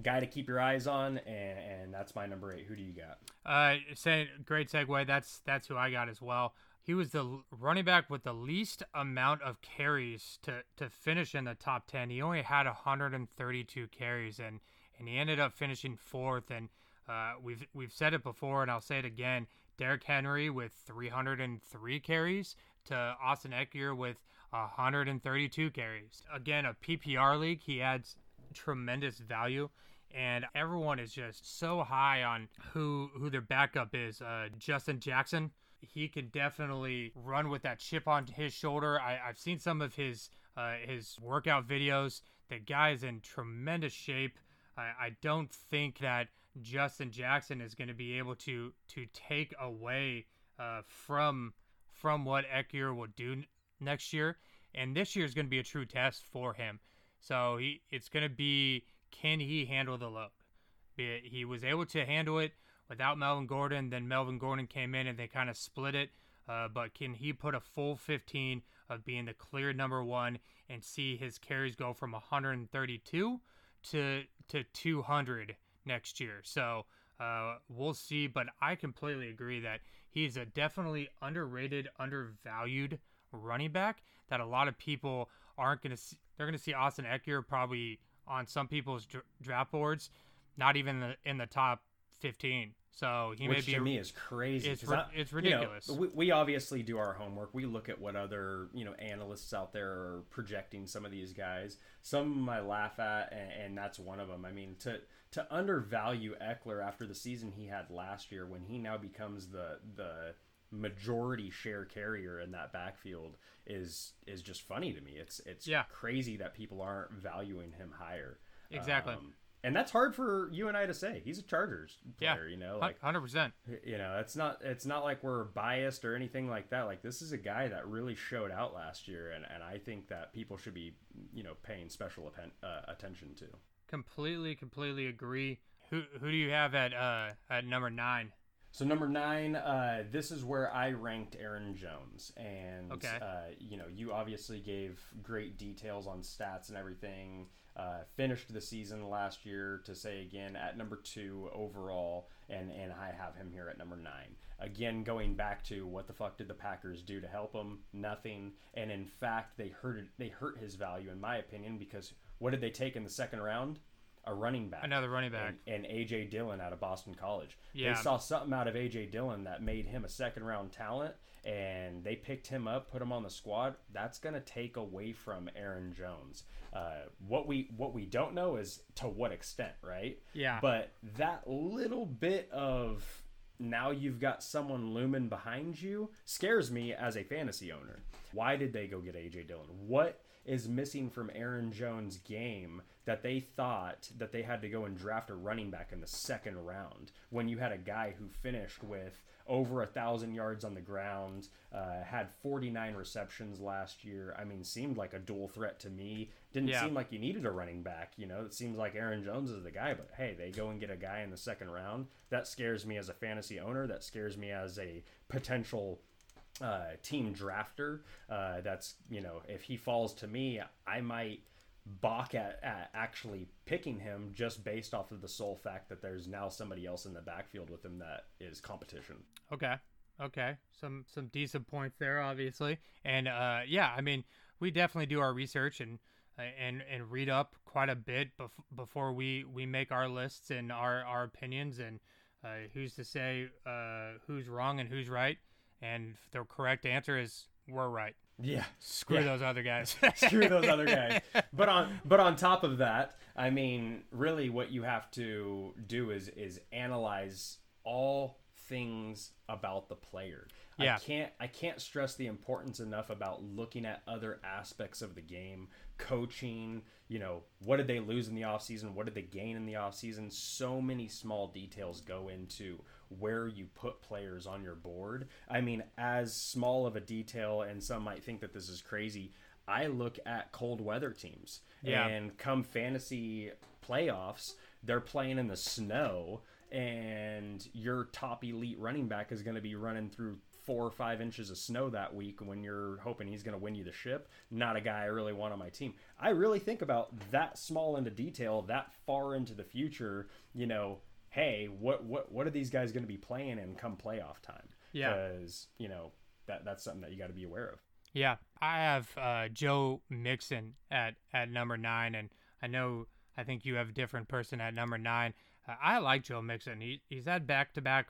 guy to keep your eyes on, and, and that's my number eight. Who do you got? Uh, say great segue. That's that's who I got as well. he was the running back with the least amount of carries to to finish in the top 10. He only had 132 carries and and he ended up finishing fourth and uh, we've we've said it before and I'll say it again. Derrick Henry with 303 carries to Austin Ekeler with 132 carries. Again, a PPR league, he adds tremendous value and everyone is just so high on who who their backup is. Uh, Justin Jackson, he can definitely run with that chip on his shoulder. I, I've seen some of his uh, his workout videos. The guy is in tremendous shape. I, I don't think that Justin Jackson is going to be able to to take away uh, from from what Ekeler will do n- next year. And this year is going to be a true test for him. So he it's going to be can he handle the load? He was able to handle it without Melvin Gordon. Then Melvin Gordon came in and they kind of split it. Uh, but can he put a full 15 of being the clear number one and see his carries go from 132 to to 200 next year? So uh, we'll see. But I completely agree that he's a definitely underrated, undervalued running back that a lot of people aren't going to see. They're going to see Austin Ekeler probably on some people's dr- draft boards, not even in the, in the top 15. So he which may be to me is crazy. it's ri- I- it's you know, ridiculous. we, we obviously do our homework. We look at what other you know analysts out there are projecting some of these guys. Some I laugh at, and, and that's one of them. I mean, to to undervalue Ekeler after the season he had last year, when he now becomes the the majority share carrier in that backfield is is just funny to me. It's it's Yeah. crazy that people aren't valuing him higher. Exactly. Um, and that's hard for you and I to say. He's a Chargers yeah, player, you know, like 100%. you know it's not it's not like we're biased or anything like that like this is a guy that really showed out last year and, and i think that people should be you know paying special appen- uh, attention to Completely, completely agree. Who who do you have at uh at number nine? So number nine uh, this is where i ranked aaron jones. And Okay. uh, you know you obviously gave great details on stats and everything uh, finished the season last year to say again at number two overall and and i have him here at number nine. Again going back to what the fuck did the packers do to help him? Nothing. And in fact they hurt they hurt his value in my opinion because what did they take in the second round a running back Another running back. and, and AJ Dillon out of Boston College. Yeah. They saw something out of AJ Dillon that made him a second round talent and they picked him up, put him on the squad. That's going to take away from Aaron Jones. Uh, what we what we don't know is to what extent, right? Yeah. But that little bit of now you've got someone looming behind you scares me as a fantasy owner. Why did they go get AJ Dillon? What is missing from Aaron Jones' game that they thought that they had to go and draft a running back in the second round when you had a guy who finished with over a thousand yards on the ground, uh, had 49 receptions last year. I mean, seemed like a dual threat to me. Didn't Yeah. seem like you needed a running back. You know, it seems like Aaron Jones is the guy. But hey, they go and get a guy in the second round. That scares me as a fantasy owner. That scares me as a potential uh, team drafter. Uh, that's you know, if he falls to me, I might balk at, at actually picking him just based off of the sole fact that there's now somebody else in the backfield with him that is competition. Okay. Okay. Some some decent points there, obviously. And uh, yeah, I mean, we definitely do our research and uh, and and read up quite a bit bef- before we we make our lists and our our opinions. And uh, who's to say uh, who's wrong and who's right? And the correct answer is we're right. Yeah. Screw Yeah. those other guys. screw those other guys. But on but on top of that, I mean, really, what you have to do is is analyze all things about the player. Yeah. I can't I can't stress the importance enough about looking at other aspects of the game, coaching, you know, what did they lose in the offseason? What did they gain in the offseason? So many small details go into where you put players on your board. I mean, as small of a detail and some might think that this is crazy, I look at cold weather teams. Yeah. And come fantasy playoffs, they're playing in the snow, and your top elite running back is going to be running through four or five inches of snow that week when you're hoping he's going to win you the ship. Not a guy I really want on my team. I really think about that small into detail, that far into the future. You know, hey, what what what are these guys going to be playing in come playoff time? Yeah. Because you know that that's something that you got to be aware of. Yeah, I have uh, Joe Mixon at at number nine, and I know I think you have a different person at number nine. Uh, I like Joe Mixon. He he's had back to back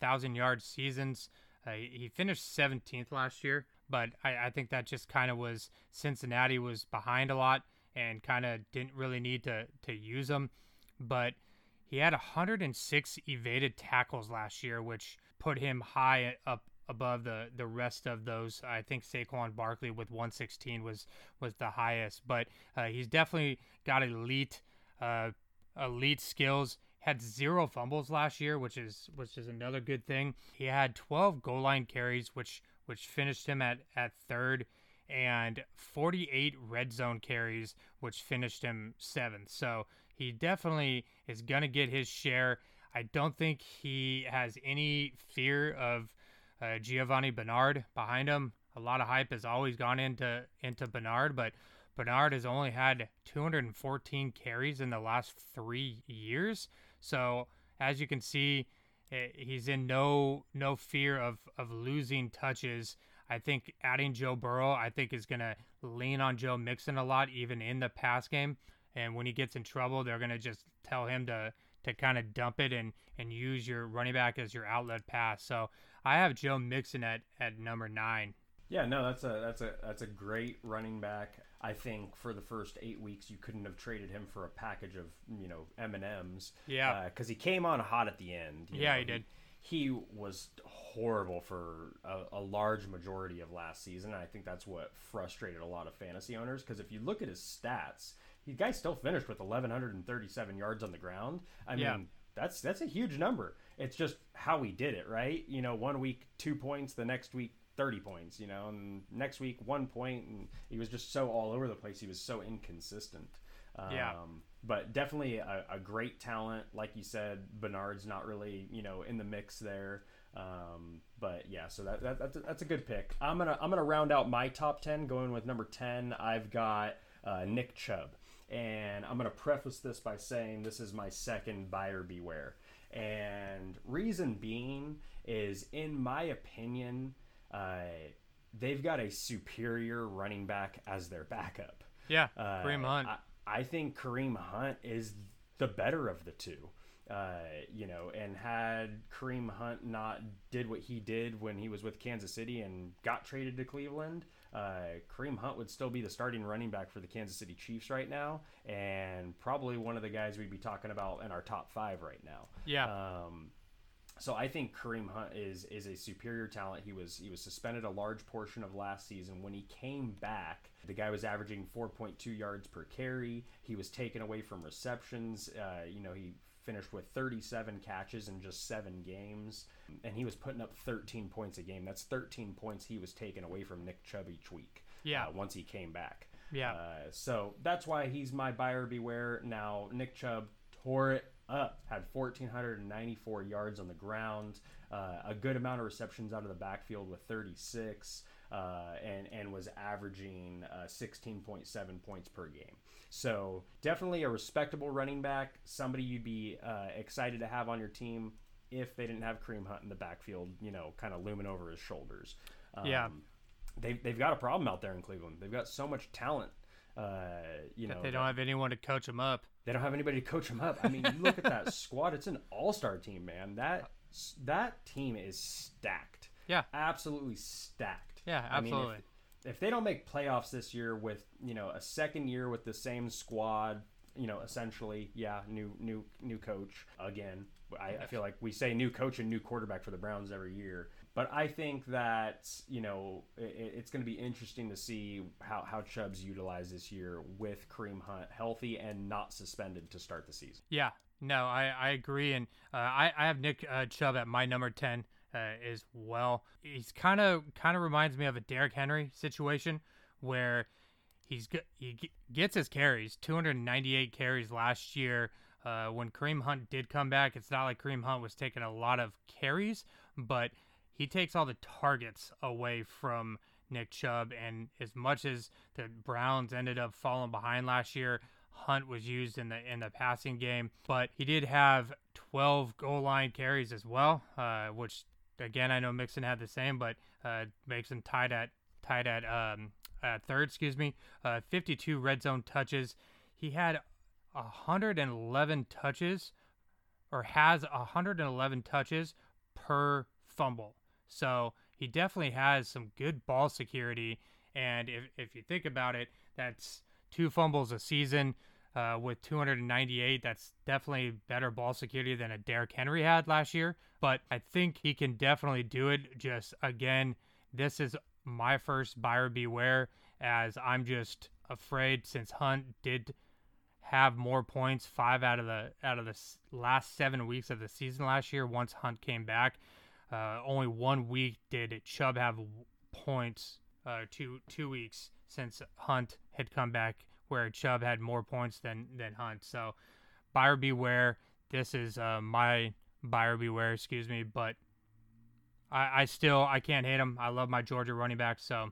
thousand yard seasons. Uh, he finished 17th last year, but I, I think that just kind of was Cincinnati was behind a lot and kind of didn't really need to to use him. But he had 106 evaded tackles last year, which put him high up above the the rest of those. I think Saquon Barkley with 116 was was the highest, but uh, he's definitely got elite uh, elite skills. Had zero fumbles last year, which is which is another good thing. He had 12 goal line carries, which which finished him at at third, and 48 red zone carries, which finished him seventh. So he definitely is gonna get his share. I don't think he has any fear of uh, Giovani Bernard behind him. A lot of hype has always gone into into Bernard, but Bernard has only had 214 carries in the last three years. So as you can see, eh, he's in no no fear of of losing touches. I think adding Joe Burrow, I think is gonna lean on Joe Mixon a lot, even in the pass game. And when he gets in trouble, they're gonna just tell him to to kind of dump it and and use your running back as your outlet pass. So I have Joe Mixon at at number nine. Yeah, no, that's a that's a that's a great running back. I think for the first eight weeks you couldn't have traded him for a package of you know M and M's. Yeah, because uh, he came on hot at the end. Yeah, know, he did. He, he was horrible for a, a, large majority of last season. I think that's what frustrated a lot of fantasy owners. Because if you look at his stats, the guy still finished with 1,137 yards on the ground. I yeah. mean, that's that's a huge number. It's just how he did it, right? You know, one week two points, the next week 30 points, you know, and next week one point, and he was just so all over the place. He was so inconsistent. Um, yeah. But definitely a, a, great talent. Like you said, Bernard's not really, you know, in the mix there. Um, but yeah, so that, that that's, a, that's a good pick. I'm gonna I'm gonna round out my top ten, going with number ten. I've got uh, Nick Chubb, and I'm gonna preface this by saying this is my second buyer beware, and reason being is, in my opinion, uh, they've got a superior running back as their backup. Yeah, uh, Kareem Hunt. I, I, think Kareem Hunt is the better of the two. Uh, you know, and had Kareem Hunt not did what he did when he was with Kansas City and got traded to Cleveland, uh, Kareem Hunt would still be the starting running back for the Kansas City Chiefs right now, and probably one of the guys we'd be talking about in our top five right now. Yeah. Um, so I think Kareem Hunt is is a superior talent. He was he was suspended a large portion of last season. When he came back, the guy was averaging 4.2 yards per carry. He was taken away from receptions. Uh, you know, he finished with 37 catches in just seven games, and he was putting up 13 points a game. That's 13 points he was taken away from Nick Chubb each week. Yeah. Uh, once he came back. Yeah. Uh, so that's why he's my buyer beware. Now Nick Chubb tore it up, had 1,494 yards on the ground, uh, a good amount of receptions out of the backfield with 36, uh, and, and was averaging uh, 16.7 points per game. So definitely a respectable running back, somebody you'd be uh, excited to have on your team if they didn't have Kareem Hunt in the backfield, you know, kind of looming over his shoulders. Um, yeah. They've, they've got a problem out there in Cleveland. They've got so much talent uh, you know, they don't have anyone to coach them up. They don't have anybody to coach them up. I mean, you look at that squad; it's an all-star team, man. That that team is stacked. Yeah, absolutely stacked. Yeah, absolutely. I mean, if, if they don't make playoffs this year with you know a second year with the same squad, you know, essentially, yeah, new new new coach again. I, I feel like we say new coach and new quarterback for the Browns every year. But I think that you know it, it's going to be interesting to see how how Chubb's utilized this year with Kareem Hunt healthy and not suspended to start the season. Yeah, no, I I agree, and uh, I I have Nick uh, Chubb at my number ten uh, as well. He's kind of kind of reminds me of a Derrick Henry situation where he's he gets his carries, 298 carries last year. Uh, when Kareem Hunt did come back, it's not like Kareem Hunt was taking a lot of carries, but he takes all the targets away from Nick Chubb. And as much as the Browns ended up falling behind last year, Hunt was used in the in the passing game, but he did have 12 goal line carries as well, uh, which again, I know Mixon had the same, but uh, Mixon tied at tied at um, at third. Excuse me, uh, 52 red zone touches. He had 111 touches, or has 111 touches per fumble. So he definitely has some good ball security. And if if you think about it, that's two fumbles a season. Uh, with 298, that's definitely better ball security than a Derrick Henry had last year. But I think he can definitely do it. Just again, this is my first buyer beware, as I'm just afraid since Hunt did have more points five out of the out of the last seven weeks of the season last year. Once Hunt came back, uh, only one week did Chubb have points. Uh, two two weeks since Hunt had come back where Chubb had more points than than Hunt. So buyer beware. This is uh, my buyer beware. Excuse me, but I, I still I can't hate him. I love my Georgia running back, so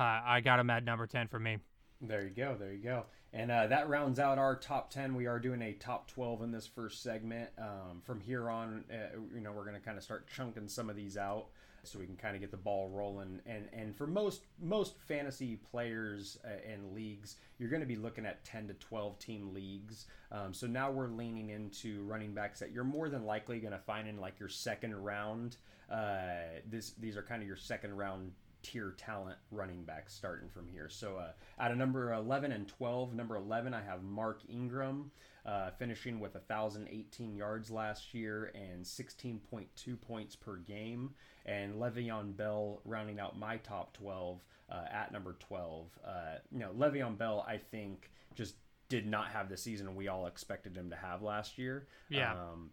uh, I got him at number ten for me. There you go. There you go. And uh, that rounds out our top 10. We are doing a top 12 in this first segment. Um, from here on, uh, you know, we're going to kind of start chunking some of these out so we can kind of get the ball rolling. And and for most most fantasy players uh, and leagues, you're going to be looking at 10 to 12 team leagues. Um, so now we're leaning into running backs that you're more than likely going to find in like your second round. Uh, this these are kind of your second round tier talent running backs starting from here. So uh, of number 11 and 12, number 11 I have Mark Ingram uh, finishing with 1,018 yards last year and 16.2 points per game, and Le'Veon Bell rounding out my top 12 uh, at number 12. Uh, you know, Le'Veon Bell I think just did not have the season we all expected him to have last year. Yeah. Um,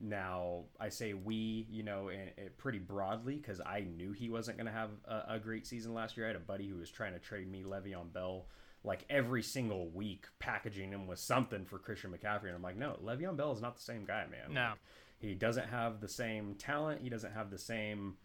now, I say we, you know, and, and pretty broadly because I knew he wasn't going to have a, a, great season last year. I had a buddy who was trying to trade me Le'Veon Bell like every single week, packaging him with something for Christian McCaffrey. And I'm like, no, Le'Veon Bell is not the same guy, man. No. Like, he doesn't have the same talent. He doesn't have the same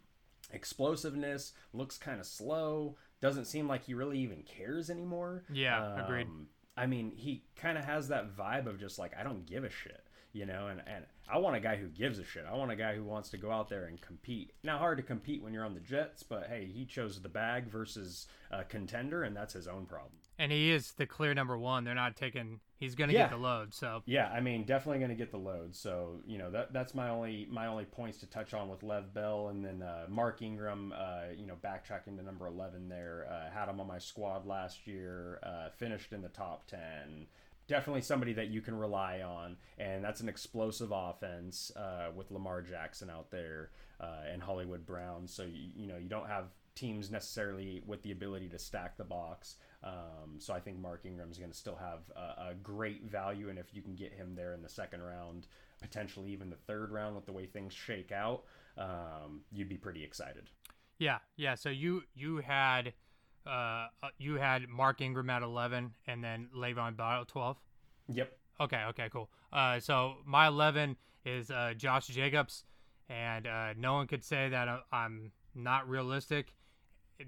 explosiveness. Looks kind of slow. Doesn't seem like he really even cares anymore. Yeah, um, agreed. I mean, he kind of has that vibe of just like, I don't give a shit you know and, and i want a guy who gives a shit i want a guy who wants to go out there and compete now hard to compete when you're on the jets but hey he chose the bag versus a contender and that's his own problem and he is the clear number one they're not taking he's gonna yeah. get the load so yeah i mean definitely gonna get the load so you know that that's my only my only points to touch on with lev bell and then uh, mark ingram uh, you know backtracking to number 11 there uh, had him on my squad last year uh, finished in the top 10 definitely somebody that you can rely on, and that's an explosive offense uh, with Lamar Jackson out there uh, and Hollywood Brown. So you, you know you don't have teams necessarily with the ability to stack the box. Um, so I think Mark Ingram is going to still have a, a, great value, and if you can get him there in the second round, potentially even the third round with the way things shake out, um, you'd be pretty excited. Yeah, yeah. So you you had uh, uh, you had Mark Ingram at 11 and then Le'Veon Bell at 12? Yep. Okay, okay, cool. Uh, so my 11 is uh, Josh Jacobs, and uh, no one could say that I'm not realistic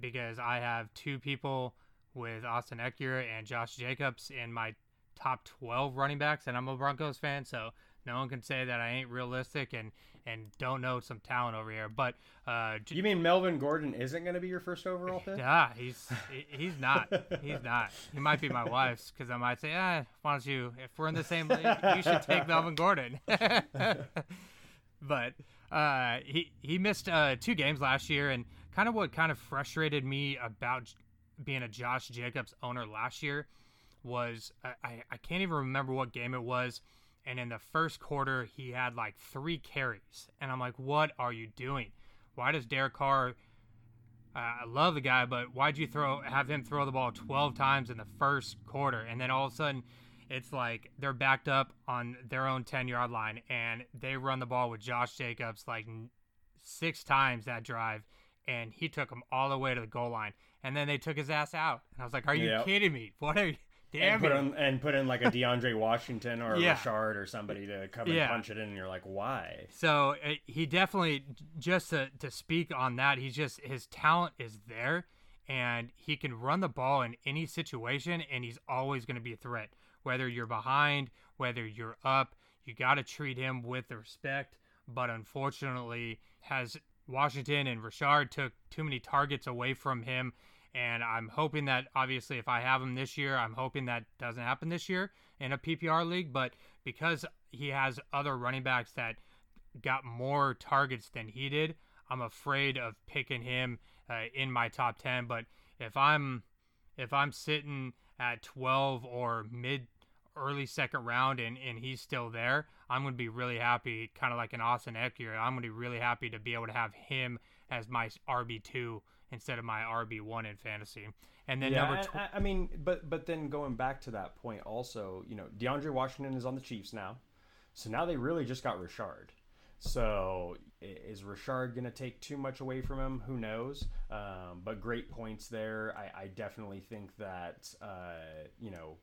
because I have two people with Austin Ekeler and Josh Jacobs in my top 12 running backs, and I'm a Broncos fan, so no one can say that I ain't realistic and and don't know some talent over here. But uh, you mean Melvin Gordon isn't going to be your first overall pick? Yeah, he's he's not. He's not. He might be my wife's because I might say, ah, why don't you? If we're in the same league, you should take Melvin Gordon. but uh, he he missed uh, two games last year, and kind of what kind of frustrated me about being a Josh Jacobs owner last year was I, I can't even remember what game it was. And in the first quarter he had like three carries. And i'm like what are you doing? Why does derek carr uh, i love the guy but why'd you throw have him throw the ball 12 times in the first quarter? And then all of a sudden it's like they're backed up on their own 10 yard line and they run the ball with josh jacobs like six times that drive and he took them all the way to the goal line and then they took his ass out and i was like are you yep. kidding me what are you Damn and put in and put in like a DeAndre Washington or a yeah. Richard or somebody to come and yeah. punch it in, and you're like, why? So uh, he definitely just to to speak on that, he's just his talent is there, and he can run the ball in any situation, and he's always going to be a threat. Whether you're behind, whether you're up, you got to treat him with respect. But unfortunately, has Washington and Richard took too many targets away from him. And I'm hoping that obviously, if I have him this year, I'm hoping that doesn't happen this year in a PPR league. But because he has other running backs that got more targets than he did, I'm afraid of picking him uh, in my top 10. But if I'm if I'm sitting at 12 or mid early second round and, and he's still there, I'm going to be really happy, kind of like an Austin Ekeler. I'm going to be really happy to be able to have him as my RB2 instead of my RB1 in fantasy. And then yeah, number tw- I, I mean, but but then going back to that point, also, you know, DeAndre Washington is on the Chiefs now, so now they really just got Richard. So is Richard going to take too much away from him? Who knows? Um, but great points there. I, I definitely think that uh, you know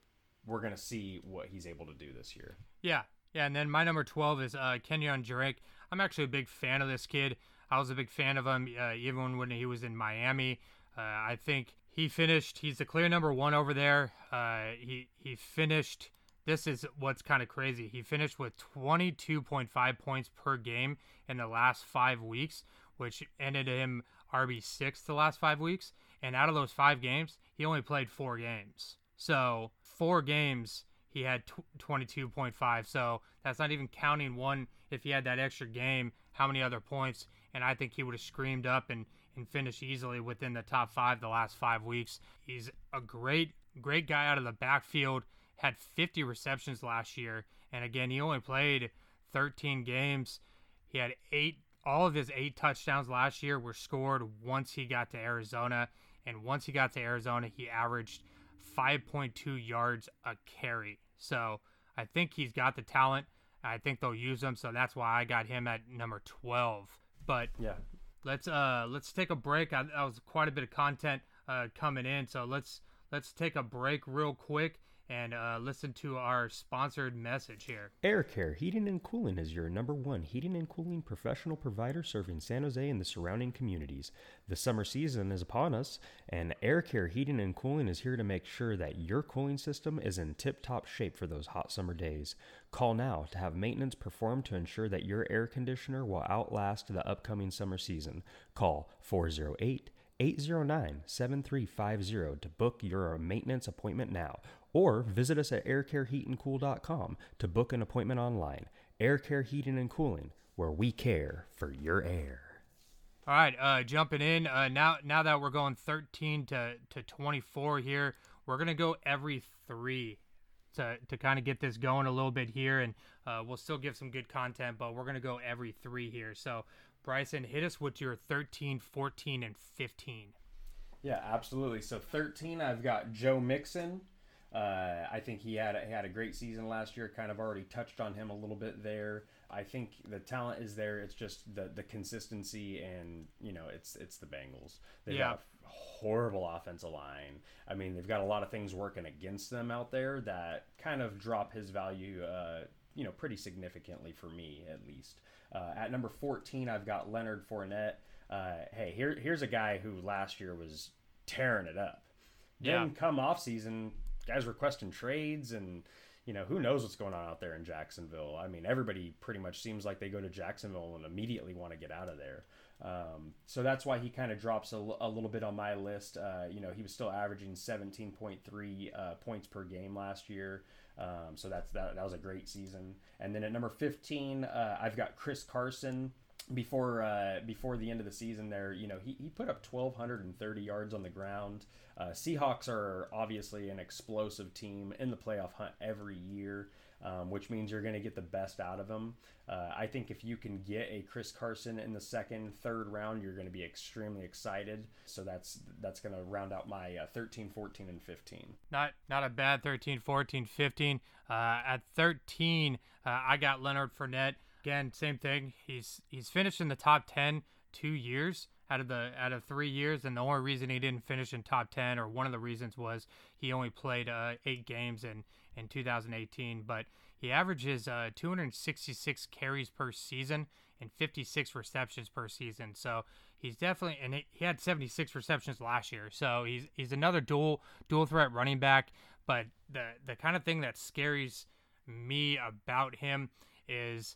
we're going to see what he's able to do this year. Yeah, yeah. And then my number twelve is uh, Kenyan Drake. I'm actually a big fan of this kid. I was a big fan of him uh, even when he was in Miami. Uh, I think he finished. He's the clear number one over there. Uh, he he finished. This is what's kind of crazy. He finished with 22.5 points per game in the last five weeks, which ended him RB six the last five weeks. And out of those five games, he only played four games. So four games he had 22.5. So that's not even counting one if he had that extra game. How many other points? And I think he would have screamed up and and finished easily within the top five the last five weeks. He's a great, great guy out of the backfield. Had 50 receptions last year, and again, he only played 13 games. He had eight. All of his eight touchdowns last year were scored once he got to Arizona, and once he got to Arizona, he averaged 5.2 yards a carry. So I think he's got the talent. I think they'll use him, so that's why I got him at number 12. But yeah, let's uh let's take a break. I, that was quite a bit of content uh, coming in, so let's let's take a break real quick and uh, listen to our sponsored message here. Air Care Heating and Cooling is your number one heating and cooling professional provider serving San Jose and the surrounding communities. The summer season is upon us, and Air Care Heating and Cooling is here to make sure that your cooling system is in tip top shape for those hot summer days. Call now to have maintenance performed to ensure that your air conditioner will outlast the upcoming summer season. Call 408 809 7350 to book your maintenance appointment now or visit us at aircareheatandcool.com to book an appointment online. Air Care Heating and Cooling, where we care for your air. All right, uh, jumping in uh, now. Now that we're going 13 to, to 24 here, we're gonna go every three to to kind of get this going a little bit here, and uh, we'll still give some good content, but we're gonna go every three here. So, Bryson, hit us with your 13, 14, and 15. Yeah, absolutely. So 13, I've got Joe Mixon. Uh, I think he had a, had a great season last year. Kind of already touched on him a little bit there. I think the talent is there. It's just the the consistency, and you know, it's it's the Bengals. They've Yeah. got a horrible offensive line. I mean, they've got a lot of things working against them out there that kind of drop his value. Uh, you know, pretty significantly for me at least. Uh, at number 14, I've got Leonard Fournette. Uh, hey, here here's a guy who last year was tearing it up. Yeah. Then come off season, guys requesting trades and you know who knows what's going on out there in Jacksonville. I mean, everybody pretty much seems like they go to Jacksonville and immediately want to get out of there. Um, so that's why he kind of drops a, l- a little bit on my list. Uh, you know, he was still averaging 17.3 uh, points per game last year. Um, so that's that, that was a great season. And then at number 15, uh, I've got Chris Carson before uh, before the end of the season there you know he, he put up 1230 yards on the ground uh, seahawks are obviously an explosive team in the playoff hunt every year um, which means you're going to get the best out of them uh, i think if you can get a chris carson in the second third round you're going to be extremely excited so that's that's going to round out my uh, 13 14 and 15 Not not a bad 13, 14, 15. Uh, at 13, uh, I got Leonard Fournette. Again, same thing. He's he's finished in the top 10 two years out of the out of three years, and the only reason he didn't finish in top 10, or one of the reasons, was he only played uh, eight games in in 2018. But he averages uh, 266 carries per season and 56 receptions per season. So he's definitely and he he had 76 receptions last year. So he's he's another dual dual threat running back. But the the kind of thing that scares me about him is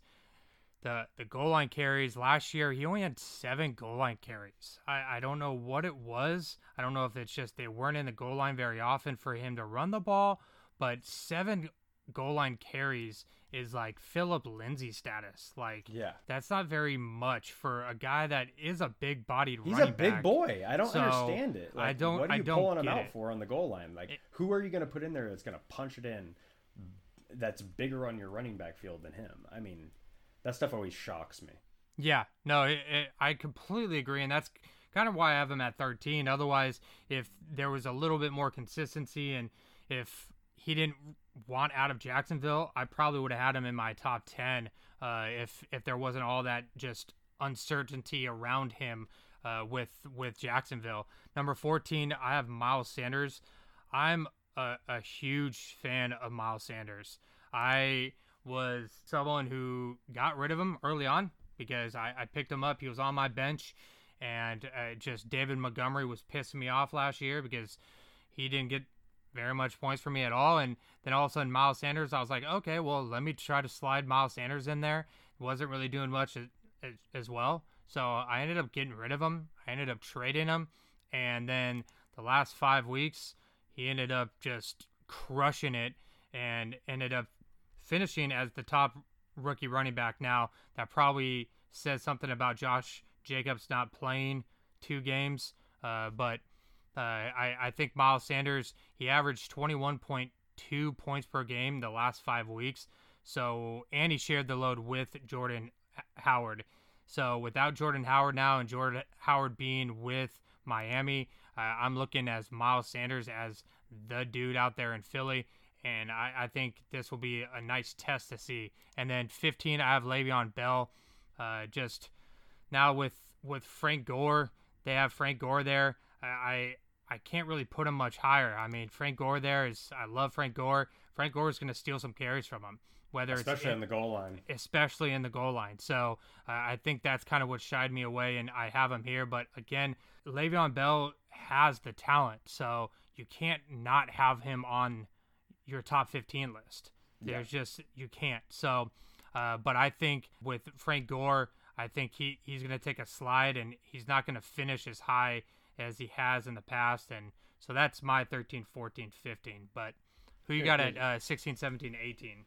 the the goal line carries last year he only had seven goal line carries I, I don't know what it was i don't know if it's just they weren't in the goal line very often for him to run the ball but seven goal line carries is like phillip lindsay status like Yeah. that's not very much for a guy that is a big bodied He's a big back. boy. I don't So, understand it. I Like, don't- What are I you pulling him out it. for on the goal line? Like, It- who are you going to put in there that's going to punch it in? That's bigger on your running back field than him. I mean, that stuff always shocks me. Yeah, no, it, it, I completely agree, and that's kind of why I have him at 13. Otherwise, if there was a little bit more consistency and if he didn't want out of Jacksonville, I probably would have had him in my top 10. Uh, if if there wasn't all that just uncertainty around him uh, with with Jacksonville. Number 14, I have Miles Sanders. I'm a, a huge fan of Miles Sanders. I was someone who got rid of him early on because I, I picked him up. He was on my bench, and uh, just David Montgomery was pissing me off last year because he didn't get very much points for me at all. And then all of a sudden, Miles Sanders, I was like, okay, well, let me try to slide Miles Sanders in there. Wasn't really doing much as, as, as well. So I ended up getting rid of him. I ended up trading him. And then the last five weeks, he ended up just crushing it and ended up finishing as the top rookie running back. Now, that probably says something about Josh Jacobs not playing two games, uh, but uh, I, I think Miles Sanders, he averaged 21.2 points per game the last five weeks. So, and he shared the load with Jordan Howard. So, without Jordan Howard now and Jordan Howard being with Miami, uh, I'm looking as Miles Sanders as the dude out there in Philly. And I, I think this will be a nice test to see. And then 15, I have Le'Veon Bell. Uh, just now with with Frank Gore, they have Frank Gore there. I, I I can't really put him much higher. I mean, Frank Gore there is I love Frank Gore. Frank Gore is going to steal some carries from him, whether Especially it's in the goal line. especially in the goal line. So uh, I think that's kind of what shied me away, and I have him here. But again, Le'Veon Bell has the talent, so you can't not have him on your top 15 list. There's just you can't. So, uh, but I think with Frank Gore, I think he he's going to take a slide, and he's not going to finish as high as he has in the past. And so that's my 13, 14, 15. But who you got at uh, 16, 17, 18?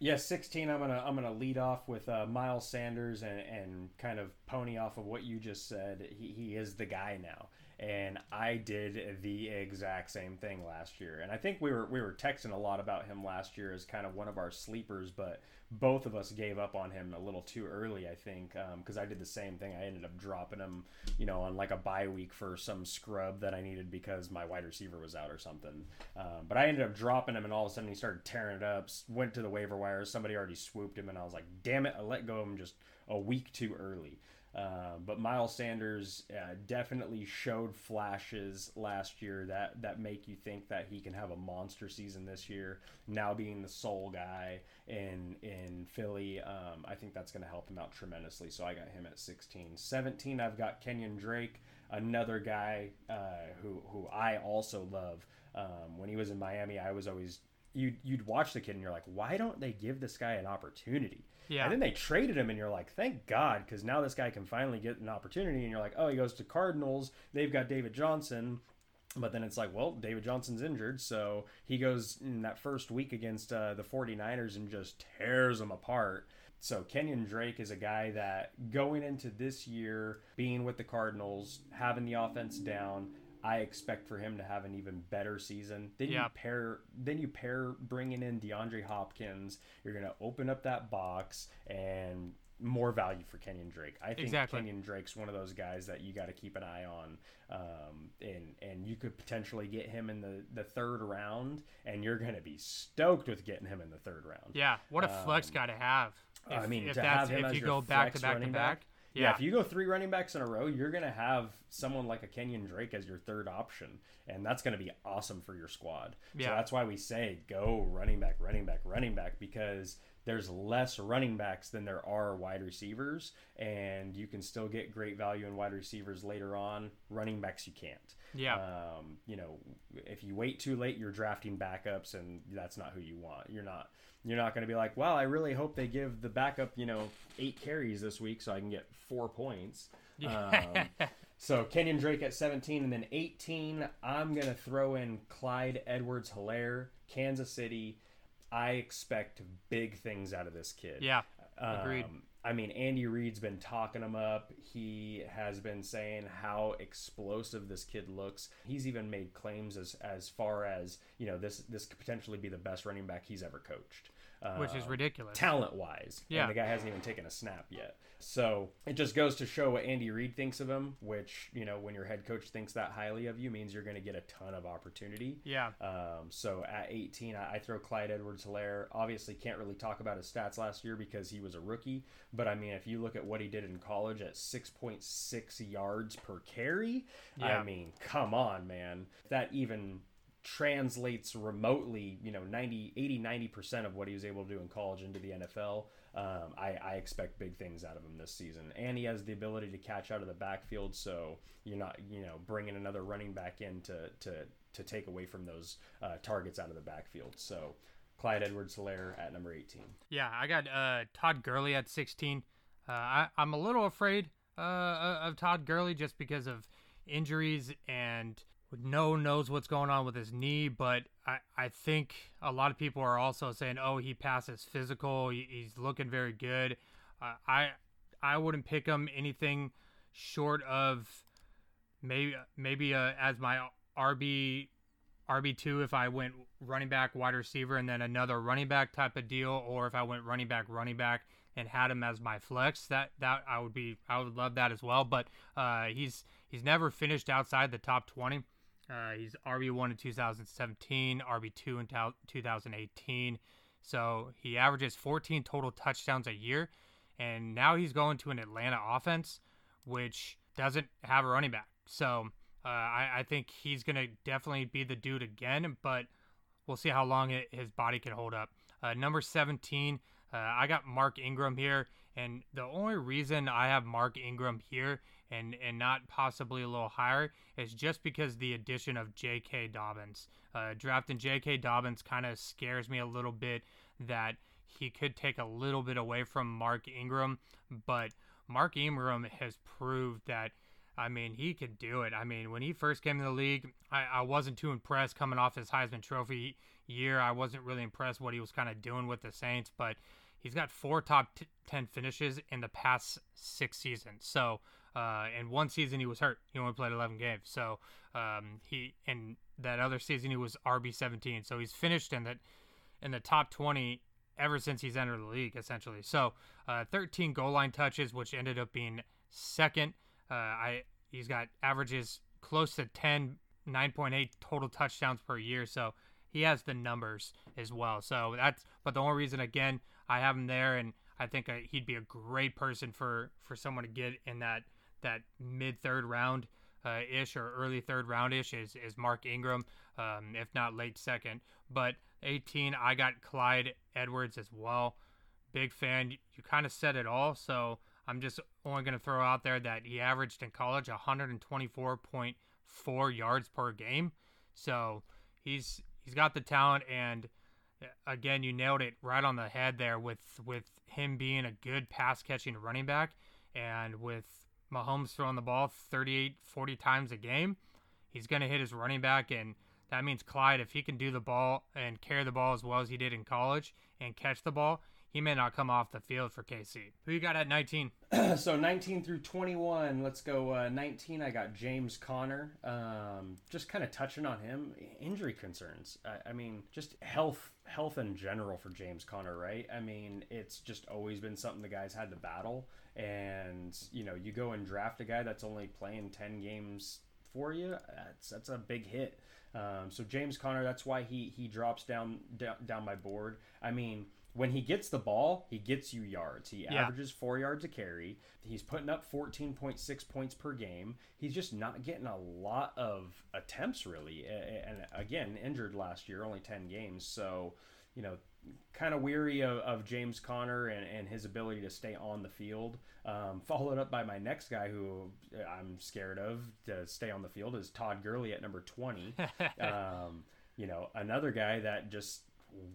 Yeah, 16. I'm gonna I'm gonna lead off with uh, Miles Sanders and, and kind of pony off of what you just said. He, he is the guy now, and I did the exact same thing last year. And I think we were we were texting a lot about him last year as kind of one of our sleepers, but both of us gave up on him a little too early. I think because I did the same thing. I ended up dropping him, you know, on like a bye week for some scrub that I needed because my wide receiver was out or something. Um, but I ended up dropping him, and all of a sudden he started tearing it up. Went to the waiver wire. Somebody already swooped him, and I was like, "Damn it! I let go of him just a week too early." Uh, but Miles Sanders uh, definitely showed flashes last year that that make you think that he can have a monster season this year. Now being the sole guy in in Philly, um, I think that's going to help him out tremendously. So I got him at 16. 17, I've got Kenyon Drake, another guy uh, who who I also love. Um, when he was in Miami, I was always you'd, you'd watch the kid and you're like, why don't they give this guy an opportunity? Yeah. And then they traded him, and you're like, thank God, because now this guy can finally get an opportunity. And you're like, oh, he goes to Cardinals. They've got David Johnson. But then it's like, well, David Johnson's injured. So he goes in that first week against uh, the 49ers and just tears them apart. So Kenyon Drake is a guy that going into this year, being with the Cardinals, having the offense down, I expect for him to have an even better season. Then you pair, then you pair bringing in DeAndre Hopkins. You're gonna open up that box and more value for Kenyon Drake. I think Exactly. Kenyon Drake's one of those guys that you got to keep an eye on, um, and and you could potentially get him in the the third round, and you're gonna be stoked with getting him in the third round. Yeah, what a flex guy to have. If, I mean, if to that's have him if you go back to back to running back. Yeah. Yeah, if you go three running backs in a row, you're gonna have someone like a Kenyon Drake as your third option, and that's gonna be awesome for your squad. So that's why we say go running back, running back, running back because there's less running backs than there are wide receivers, and you can still get great value in wide receivers later on. Running backs you can't. Yeah. Um, you know, if you wait too late, you're drafting backups, and that's not who you want. You're not. You're not going to be like, well, I really hope they give the backup, you know, eight carries this week so I can get four points. Um, so Kenyon Drake at 17, and then 18, I'm going to throw in Clyde Edwards Helaire, Kansas City. I expect big things out of this kid. Yeah. Agreed. Um, I mean, Andy Reid's been talking him up. He has been saying how explosive this kid looks. He's even made claims as as far as you know this this could potentially be the best running back he's ever coached. Which is Uh, ridiculous. talent wise. Yeah. And the guy hasn't even taken a snap yet. So it just goes to show what Andy Reid thinks of him, which, you know, when your head coach thinks that highly of you means you're going to get a ton of opportunity. Yeah. Um, so at 18, I, I throw Clyde Edwards Helaire. Obviously, can't really talk about his stats last year because he was a rookie. But I mean, if you look at what he did in college at 6.6 yards per carry, Yeah. I mean, come on, man. That even translates remotely, you know, 90, 80, 90% of what he was able to do in college into the NFL. Um, I, I expect big things out of him this season. And he has the ability to catch out of the backfield. So you're not, you know, bringing another running back in to, to, to take away from those uh, targets out of the backfield. So Clyde Edwards Helaire at number 18. Yeah, I got uh, Todd Gurley at 16. Uh, I, I'm a little afraid uh, of Todd Gurley just because of injuries and no one knows what's going on with his knee. But I, I think a lot of people are also saying, oh, he passes physical. He, he's looking very good. Uh, I I wouldn't pick him anything short of maybe maybe uh, as my RB RB two if I went running back, wide receiver, and then another running back type of deal, or if I went running back, running back, and had him as my flex, that that I would be I would love that as well. But uh, he's he's never finished outside the top twenty. Uh, he's RB one in 2017, RB two in 2018. So he averages 14 total touchdowns a year, and now he's going to an Atlanta offense, which doesn't have a running back. So uh, I, I think he's going to definitely be the dude again, but we'll see how long it, his body can hold up. Uh, number 17, uh, I got Mark Ingram here, and the only reason I have Mark Ingram here and and not possibly a little higher is just because the addition of J.K. Dobbins. Uh, drafting J.K. Dobbins kind of scares me a little bit that he could take a little bit away from Mark Ingram, but Mark Ingram has proved that. I mean, he could do it. I mean, when he first came in the league, I, I wasn't too impressed coming off his Heisman Trophy year. I wasn't really impressed what he was kind of doing with the Saints, but he's got four top t- 10 finishes in the past six seasons. So, uh, and one season he was hurt. He only played 11 games. So, um, he, and that other season he was RB 17. So he's finished in that in the top 20 ever since he's entered the league, essentially. So, uh, 13 goal line touches, which ended up being second. Uh, I he's got averages close to 10, 9.8 total touchdowns per year. So he has the numbers as well. So that's but the only reason again I have him there, and I think uh, he'd be a great person for for someone to get in that that mid third round. Uh, ish or early third round ish is, is Mark Ingram, um, if not late second. But 18, I got Clyde Edwards as well. Big fan. You kind of said it all. So I'm just only going to throw out there that he averaged in college 124.4 yards per game. So he's he's got the talent and again you nailed it right on the head there with with him being a good pass catching running back and with Mahomes throwing the ball 38 40 times a game, he's going to hit his running back and that means Clyde if he can do the ball and carry the ball as well as he did in college and catch the ball, he may not come off the field for KC. Who you got at 19? so 19 through 21 let's go uh, 19 i got james conner um, just kind of touching on him injury concerns I, I mean just health health in general for james conner right i mean it's just always been something the guys had to battle and you know you go and draft a guy that's only playing 10 games for you that's that's a big hit um, so james conner that's why he he drops down down, down my board i mean when he gets the ball, he gets you yards. He Yeah. averages four yards a carry. He's putting up 14.6 points per game. He's just not getting a lot of attempts, really. And again, injured last year, only 10 games. So, you know, kind of weary of, of James Conner and, and his ability to stay on the field. Um, followed up by my next guy who I'm scared of to stay on the field is Todd Gurley at number 20. um, you know, another guy that just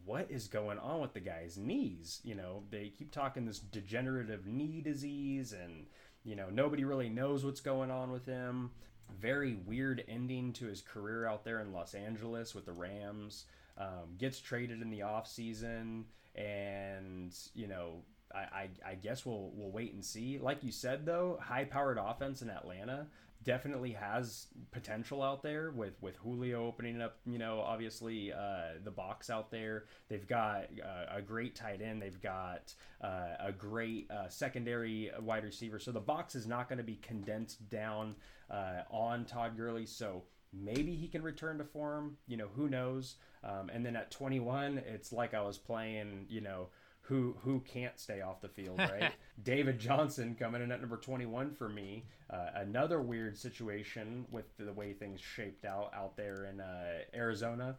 what is going on with the guy's knees? You know, they keep talking this degenerative knee disease and you know, nobody really knows what's going on with him. Very weird ending to his career out there in Los Angeles with the Rams. Um, gets traded in the offseason and you know I, I, I, guess we'll we'll wait and see. Like you said though, high powered offense in Atlanta definitely has potential out there with with Julio opening up. You know, obviously uh, the box out there. They've got uh, a great tight end. They've got uh, a great uh, secondary wide receiver. So the box is not going to be condensed down uh, on Todd Gurley. So maybe he can return to form. You know, who knows? Um, and then at 21, it's like I was playing. You know who who can't stay off the field, right? David Johnson coming in at number 21 for me. Uh, another weird situation with the way things shaped out out there in uh, Arizona.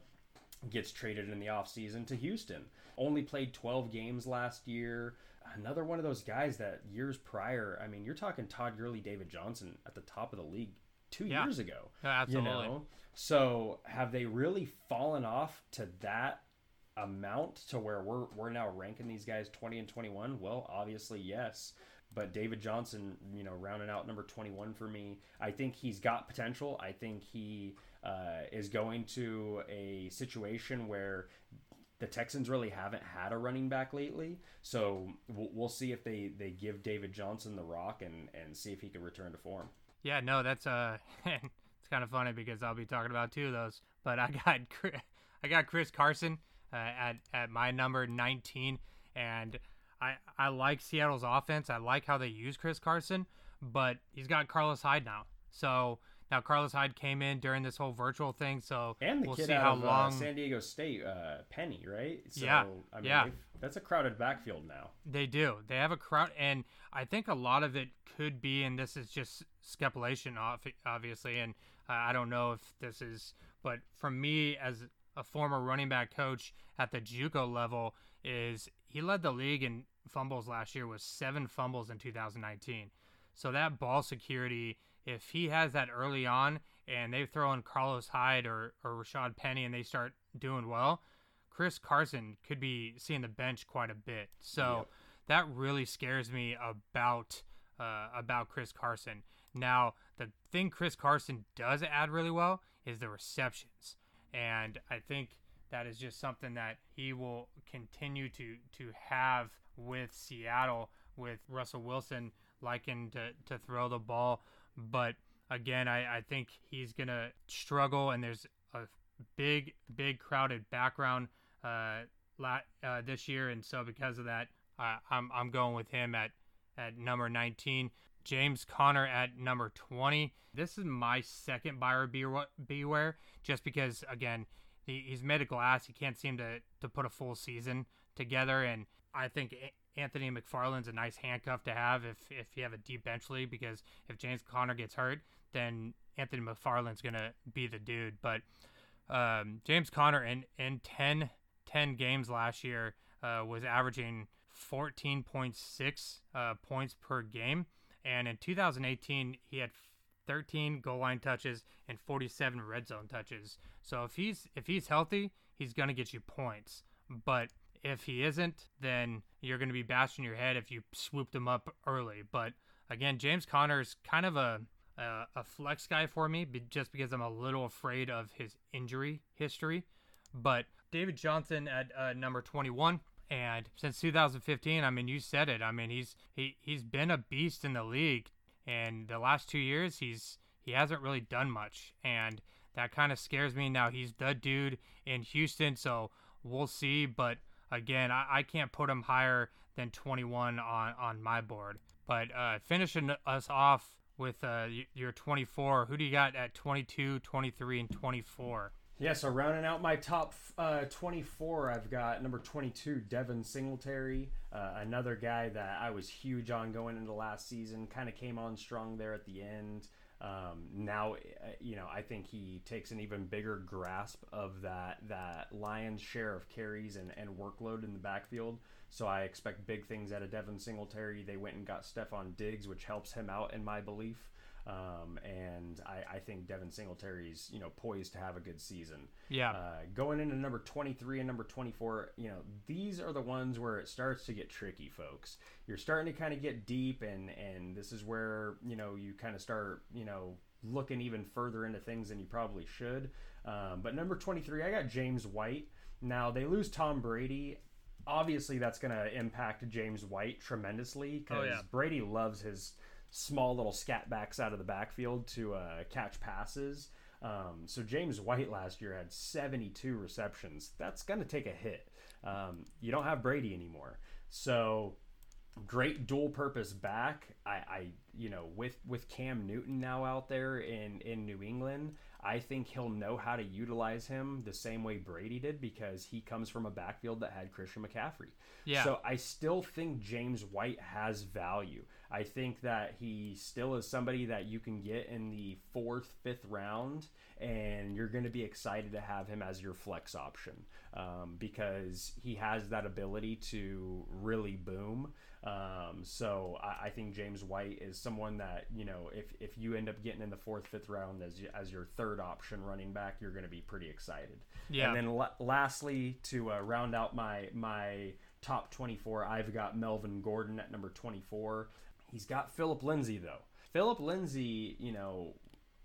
Gets traded in the offseason to Houston. Only played 12 games last year. Another one of those guys that years prior, I mean, you're talking Todd Gurley, David Johnson at the top of the league two yeah. years ago. absolutely. You know? So have they really fallen off to that amount to where we're we're now ranking these guys 20 and 21? Well, obviously yes. But David Johnson, you know, rounding out number 21 for me, I think he's got potential. I think he uh, is going to a situation where the Texans really haven't had a running back lately. So we'll, we'll see if they, they give David Johnson the rock and, and see if he can return to form. Yeah, no, that's uh, it's kind of funny because I'll be talking about two of those. But I got I got Chris Carson uh, at at my number 19, and I I like Seattle's offense. I like how they use Chris Carson, but he's got Carlos Hyde now. So now Carlos Hyde came in during this whole virtual thing, so and the we'll kid see out how of long. uh, San Diego State, uh, Penny, right? So, Yeah, I mean, yeah. they've- That's a crowded backfield now. They do. They have a crowd, and I think a lot of it could be, and this is just speculation, obviously, and I don't know if this is, but from me as a former running back coach at the JUCO level, is he led the league in fumbles last year with seven fumbles in 2019. So that ball security, if he has that early on, and they throw in Carlos Hyde or or Rashaad Penny, and they start doing well, Chris Carson could be seeing the bench quite a bit. So that really scares me about uh, about Chris Carson. Now, the thing Chris Carson does add really well is the receptions, and I think that is just something that he will continue to to have with Seattle with Russell Wilson liking to, to throw the ball. But again, I, I think he's gonna struggle, and there's a big, big crowded background uh, la- uh, this year, and so because of that, I'm I'm going with him at at number 19. James Conner at number 20. This is my second buyer beware, just because again he, he's made of glass. He can't seem to to put a full season together, and I think A- Anthony McFarland's a nice handcuff to have if if you have a deep bench league because if James Conner gets hurt, then Anthony McFarland's gonna be the dude. But um, James Conner in in 10, 10 games last year uh, was averaging 14.6 uh, points per game, and in 2018 he had 13 goal line touches and 47 red zone touches. So if he's if he's healthy, he's gonna get you points. But if he isn't, then you're gonna be bashing your head if you swooped him up early. But again, James Conner is kind of a a, a flex guy for me, just because I'm a little afraid of his injury history. But David Johnson at uh, number 21. And since 2015, I mean, you said it. I mean, he's he he's been a beast in the league, and the last two years, he's he hasn't really done much, and that kind of scares me. Now he's the dude in Houston, so we'll see. But again, I, I can't put him higher than 21 on on my board. But uh, finishing us off with uh, your 24, who do you got at 22, 23, and 24? Yeah, so rounding out my top uh, 24, I've got number 22, Devin Singletary, uh, another guy that I was huge on going into last season. Kind of came on strong there at the end. Um, now, uh, you know, I think he takes an even bigger grasp of that that lion's share of carries and, and workload in the backfield. So I expect big things out of Devin Singletary. They went and got Stefon Diggs, which helps him out in my belief. Um, and I, I, think Devin Singletary's you know poised to have a good season. Yeah. Uh, going into number 23 and number 24, you know these are the ones where it starts to get tricky, folks. You're starting to kind of get deep, and and this is where you know you kind of start you know looking even further into things than you probably should. Um, but number 23, I got James White. Now they lose Tom Brady obviously that's going to impact James White tremendously because Oh, yeah. Brady loves his small little scat backs out of the backfield to uh, catch passes. Um, so James White last year had 72 receptions. That's going to take a hit. Um, you don't have Brady anymore. So great dual purpose back. I, I you know with with Cam Newton now out there in in New England, I think he'll know how to utilize him the same way Brady did because he comes from a backfield that had Christian McCaffrey. Yeah. So I still think James White has value. I think that he still is somebody that you can get in the fourth, fifth round, and you're going to be excited to have him as your flex option um, because he has that ability to really boom. Um, so I, I think James White is someone that you know if, if you end up getting in the fourth, fifth round as as your third option running back, you're going to be pretty excited. Yeah. And then la- lastly, to uh, round out my my top 24, I've got Melvin Gordon at number 24. He's got Phillip Lindsay though. Phillip Lindsay, you know,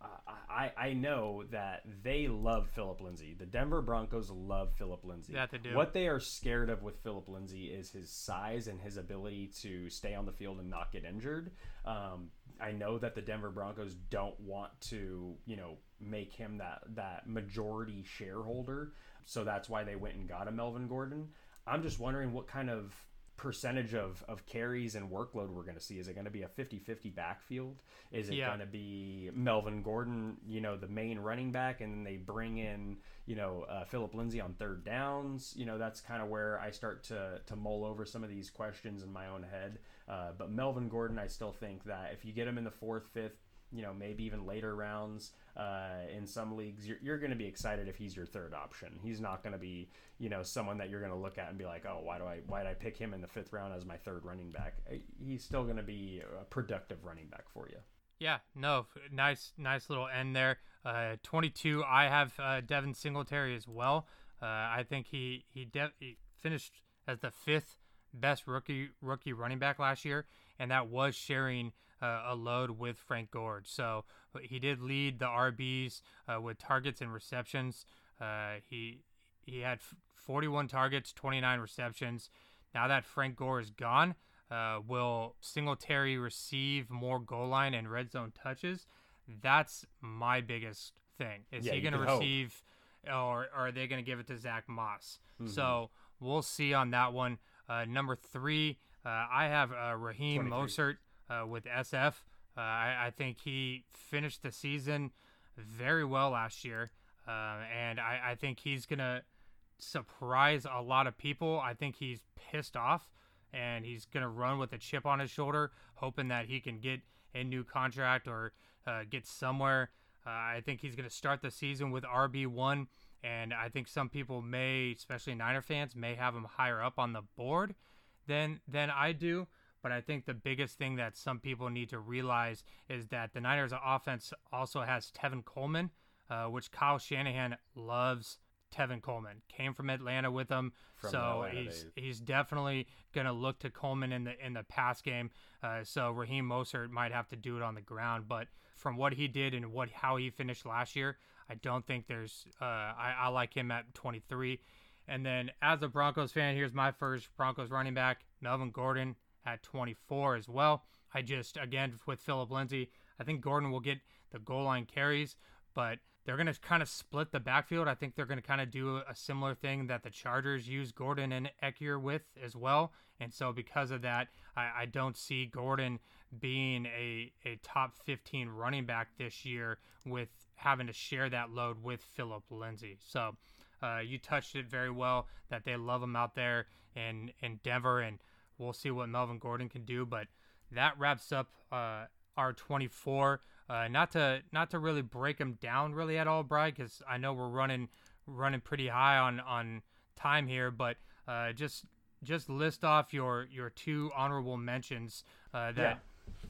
I, I I know that they love Phillip Lindsay. The Denver Broncos love Phillip Lindsay. That they do. What they are scared of with Phillip Lindsay is his size and his ability to stay on the field and not get injured. Um, I know that the Denver Broncos don't want to, you know, make him that that majority shareholder. So that's why they went and got a Melvin Gordon. I'm just wondering what kind of percentage of, of carries and workload we're going to see. Is it going to be a 50-50 backfield? Is it Yeah. going to be Melvin Gordon, you know, the main running back, and then they bring in, you know, uh, Phillip Lindsay on third downs? You know, that's kind of where I start to, to mull over some of these questions in my own head. Uh, but Melvin Gordon, I still think that if you get him in the fourth, fifth, you know, maybe even later rounds uh, in some leagues, you're, you're going to be excited if he's your third option. He's not going to be, you know, someone that you're going to look at and be like, oh, why do I, why did I pick him in the fifth round as my third running back? Uh, He's still going to be a productive running back for you. Yeah, no, nice, nice little end there. Uh, 22. I have uh, Devin Singletary as well. Uh, I think he he, de- he finished as the fifth best rookie rookie running back last year, and that was sharing uh, a load with Frank Gore. So he did lead the RBs uh, with targets and receptions. Uh, he he had 41 targets, 29 receptions. Now that Frank Gore is gone, uh, will Singletary receive more goal line and red zone touches? That's my biggest thing. Is Yeah, he going to receive, or, or are they going to give it to Zach Moss? Mm-hmm. So we'll see on that one. Uh, number three, uh, I have uh, Raheem 23. Mostert uh, with SF. Uh, I, I think he finished the season very well last year, uh, and I, I think he's gonna surprise a lot of people. I think he's pissed off, and he's gonna run with a chip on his shoulder, hoping that he can get a new contract or uh, get somewhere. Uh, I think he's gonna start the season with RB one, and I think some people may, especially Niner fans, may have him higher up on the board than than I do. But I think the biggest thing that some people need to realize is that the Niners' offense also has Tevin Coleman, uh, which Kyle Shanahan loves. Tevin Coleman came from Atlanta with him, From so Atlanta he's he's definitely gonna look to Coleman in the in the pass game. Uh, so Raheem Mostert might have to do it on the ground, but from what he did and what how he finished last year, I don't think there's. Uh, I, I like him at 23. And then as a Broncos fan, here's my first Broncos running back, Melvin Gordon at 24 as well. I just again with Phillip Lindsay, I think Gordon will get the goal line carries, but they're going to kind of split the backfield. I think they're going to kind of do a similar thing that the Chargers use Gordon and Ekeler with as well. And so because of that, I, I don't see Gordon being a, a top 15 running back this year with having to share that load with Phillip Lindsay. So uh, you touched it very well that they love him out there in, in Denver, and we'll see what Melvin Gordon can do. But that wraps up uh, our 24. uh, not to not to really break them down really at all, Brian, because I know we're running running pretty high on on time here, but uh, just just list off your your two honorable mentions uh, that Yeah.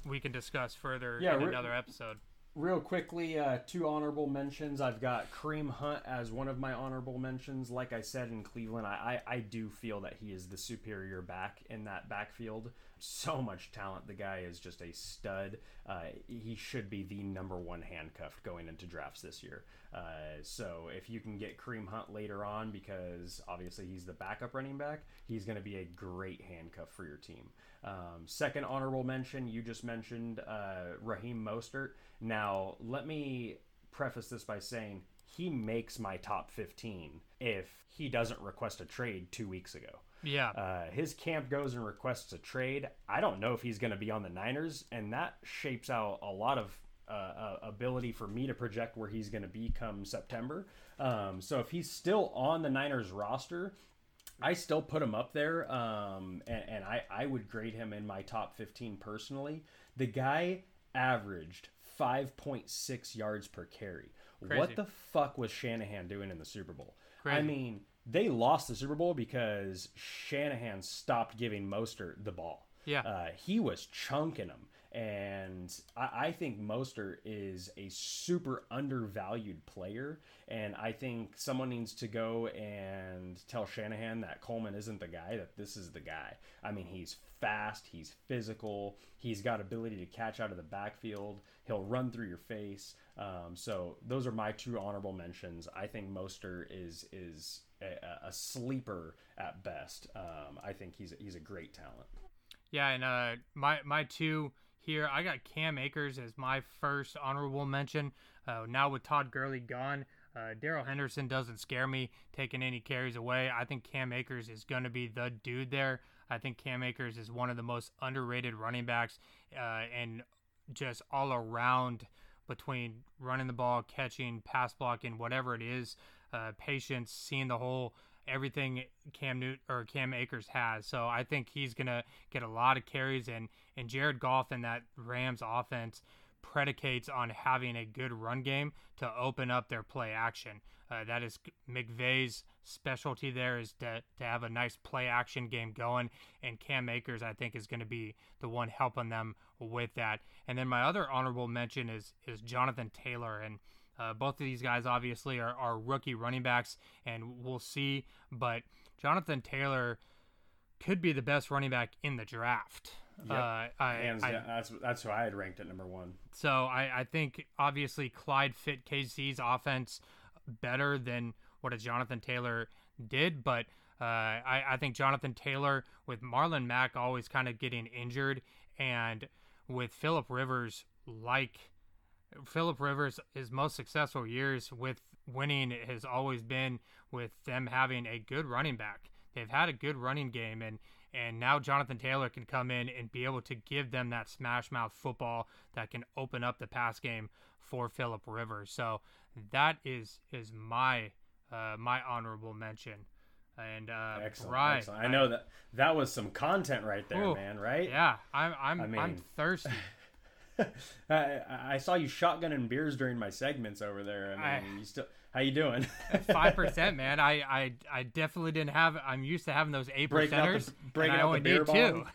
we can discuss further Yeah, in re- another episode. Real quickly, uh, two honorable mentions. I've got Kareem Hunt as one of my honorable mentions. Like I said in Cleveland, I, I, I do feel that he is the superior back in that backfield. So much talent. The guy is just a stud. Uh, he should be the number one handcuffed going into drafts this year. Uh, so if you can get Kareem Hunt later on, because obviously he's the backup running back, he's going to be a great handcuff for your team. Um, second honorable mention, you just mentioned uh, Raheem Mostert. Now, let me preface this by saying he makes my top 15 if he doesn't request a trade two weeks ago. Yeah, Uh, his camp goes and requests a trade. I don't know if he's going to be on the Niners, and that shapes out a lot of uh, uh, ability for me to project where he's going to be come September. Um, so if he's still on the Niners roster, I still put him up there, um, and, and I, I would grade him in my top 15 personally. The guy averaged 5.6 yards per carry. Crazy. What the fuck was Shanahan doing in the Super Bowl? I mean, they lost the Super Bowl because Shanahan stopped giving Mostert the ball. Yeah. Uh, he was chunking them. And I, I think Mostert is a super undervalued player. And I think someone needs to go and tell Shanahan that Coleman isn't the guy, that this is the guy. I mean, he's fast, he's physical, he's got ability to catch out of the backfield, he'll run through your face. Um, so those are my two honorable mentions. I think Mostert is is a, a sleeper at best. Um, I think he's he's a great talent. Yeah, and uh, my my two here, I got Cam Akers as my first honorable mention. Uh, now with Todd Gurley gone, uh, Darrell Henderson doesn't scare me taking any carries away. I think Cam Akers is going to be the dude there. I think Cam Akers is one of the most underrated running backs, uh, and just all around between running the ball, catching, pass blocking, whatever it is, uh, patience, seeing the whole everything Cam Newt or Cam Akers has. So I think he's gonna get a lot of carries, and and Jared Goff and that Rams offense predicates on having a good run game to open up their play action. Uh, that is McVay's specialty. There is to to have a nice play action game going, and Cam Akers I think is going to be the one helping them with that. And then my other honorable mention is is Jonathan Taylor and. Uh, both of these guys obviously are, are rookie running backs, and we'll see. But Jonathan Taylor could be the best running back in the draft. Yep. Uh, I, Hands I- down, that's that's who I had ranked at number one. so I, I think obviously Clyde fit KC's offense better than what a Jonathan Taylor did, but uh, I, I think Jonathan Taylor with Marlon Mack always kind of getting injured, and with Philip Rivers like Philip Rivers, his most successful years with winning has always been with them having a good running back. They've had a good running game, and and now Jonathan Taylor can come in and be able to give them that smash mouth football that can open up the pass game for Philip Rivers. So that is is my uh, my honorable mention. And uh, Excellent, excellent. I know that that was some content right there, Ooh, man. Right? Yeah, I'm I'm I I'm thirsty. I, I saw you shotgunning beers during my segments over there. I mean, I- you still how you doing? Five percent, man. I, I I definitely didn't have. I'm used to having those eight Breaking out the- percenters. breaking and I out the only beer two.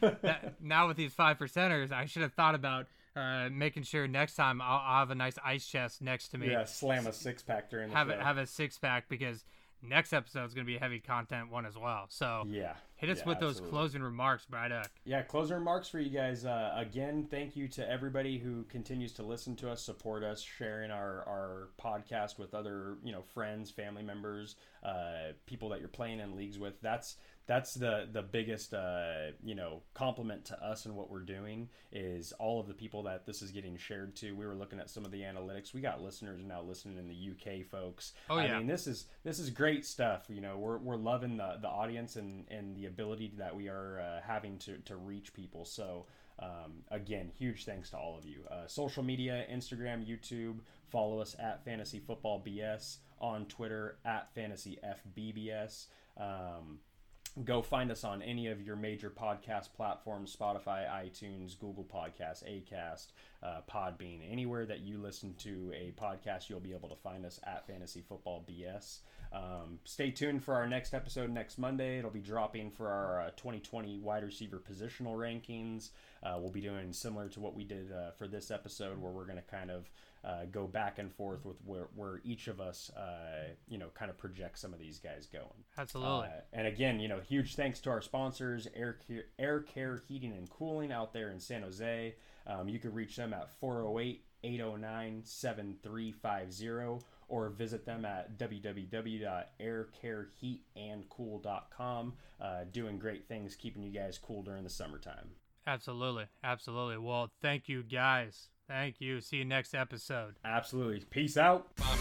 That- now with these five percenters, I should have thought about uh, making sure next time I'll, I'll have a nice ice chest next to me. yeah, slam a six pack during the have show. a, have a six pack because next episode is going to be a heavy content one as well. So yeah. Hit us yeah, with those absolutely. closing remarks, Bryduck. Yeah, closing remarks for you guys. Uh, again, thank you to everybody who continues to listen to us, support us, sharing our, our podcast with other you know friends, family members, uh, people that you're playing in leagues with. That's that's the the biggest uh, you know compliment to us and what we're doing is all of the people that this is getting shared to. We were looking at some of the analytics. We got listeners now listening in the UK, folks. Oh, yeah. I mean, this is this is great stuff. You know, we're, we're loving the, the audience and, and the ability that we are uh, having to, to reach people. So, um, again, huge thanks to all of you. Uh, social media, Instagram, YouTube, follow us at Fantasy Football BS on Twitter at Fantasy FBBS. Um, go find us on any of your major podcast platforms Spotify, iTunes, Google Podcasts, Acast, uh, Podbean. Anywhere that you listen to a podcast, you'll be able to find us at Fantasy Football BS. Um, stay tuned for our next episode next Monday. It'll be dropping for our uh, 2020 wide receiver positional rankings. Uh, we'll be doing similar to what we did uh, for this episode, where we're going to kind of uh, go back and forth with where, where each of us, uh, you know, kind of project some of these guys going. Absolutely. Uh, and again, you know, huge thanks to our sponsors, Air Care, Air Care Heating and Cooling out there in San Jose. Um, you can reach them at 408 809 7350 or visit them at www.aircareheatandcool.com. Uh, doing great things, keeping you guys cool during the summertime. Absolutely. Absolutely. Well, thank you guys. Thank you. See you next episode. Absolutely. Peace out. Find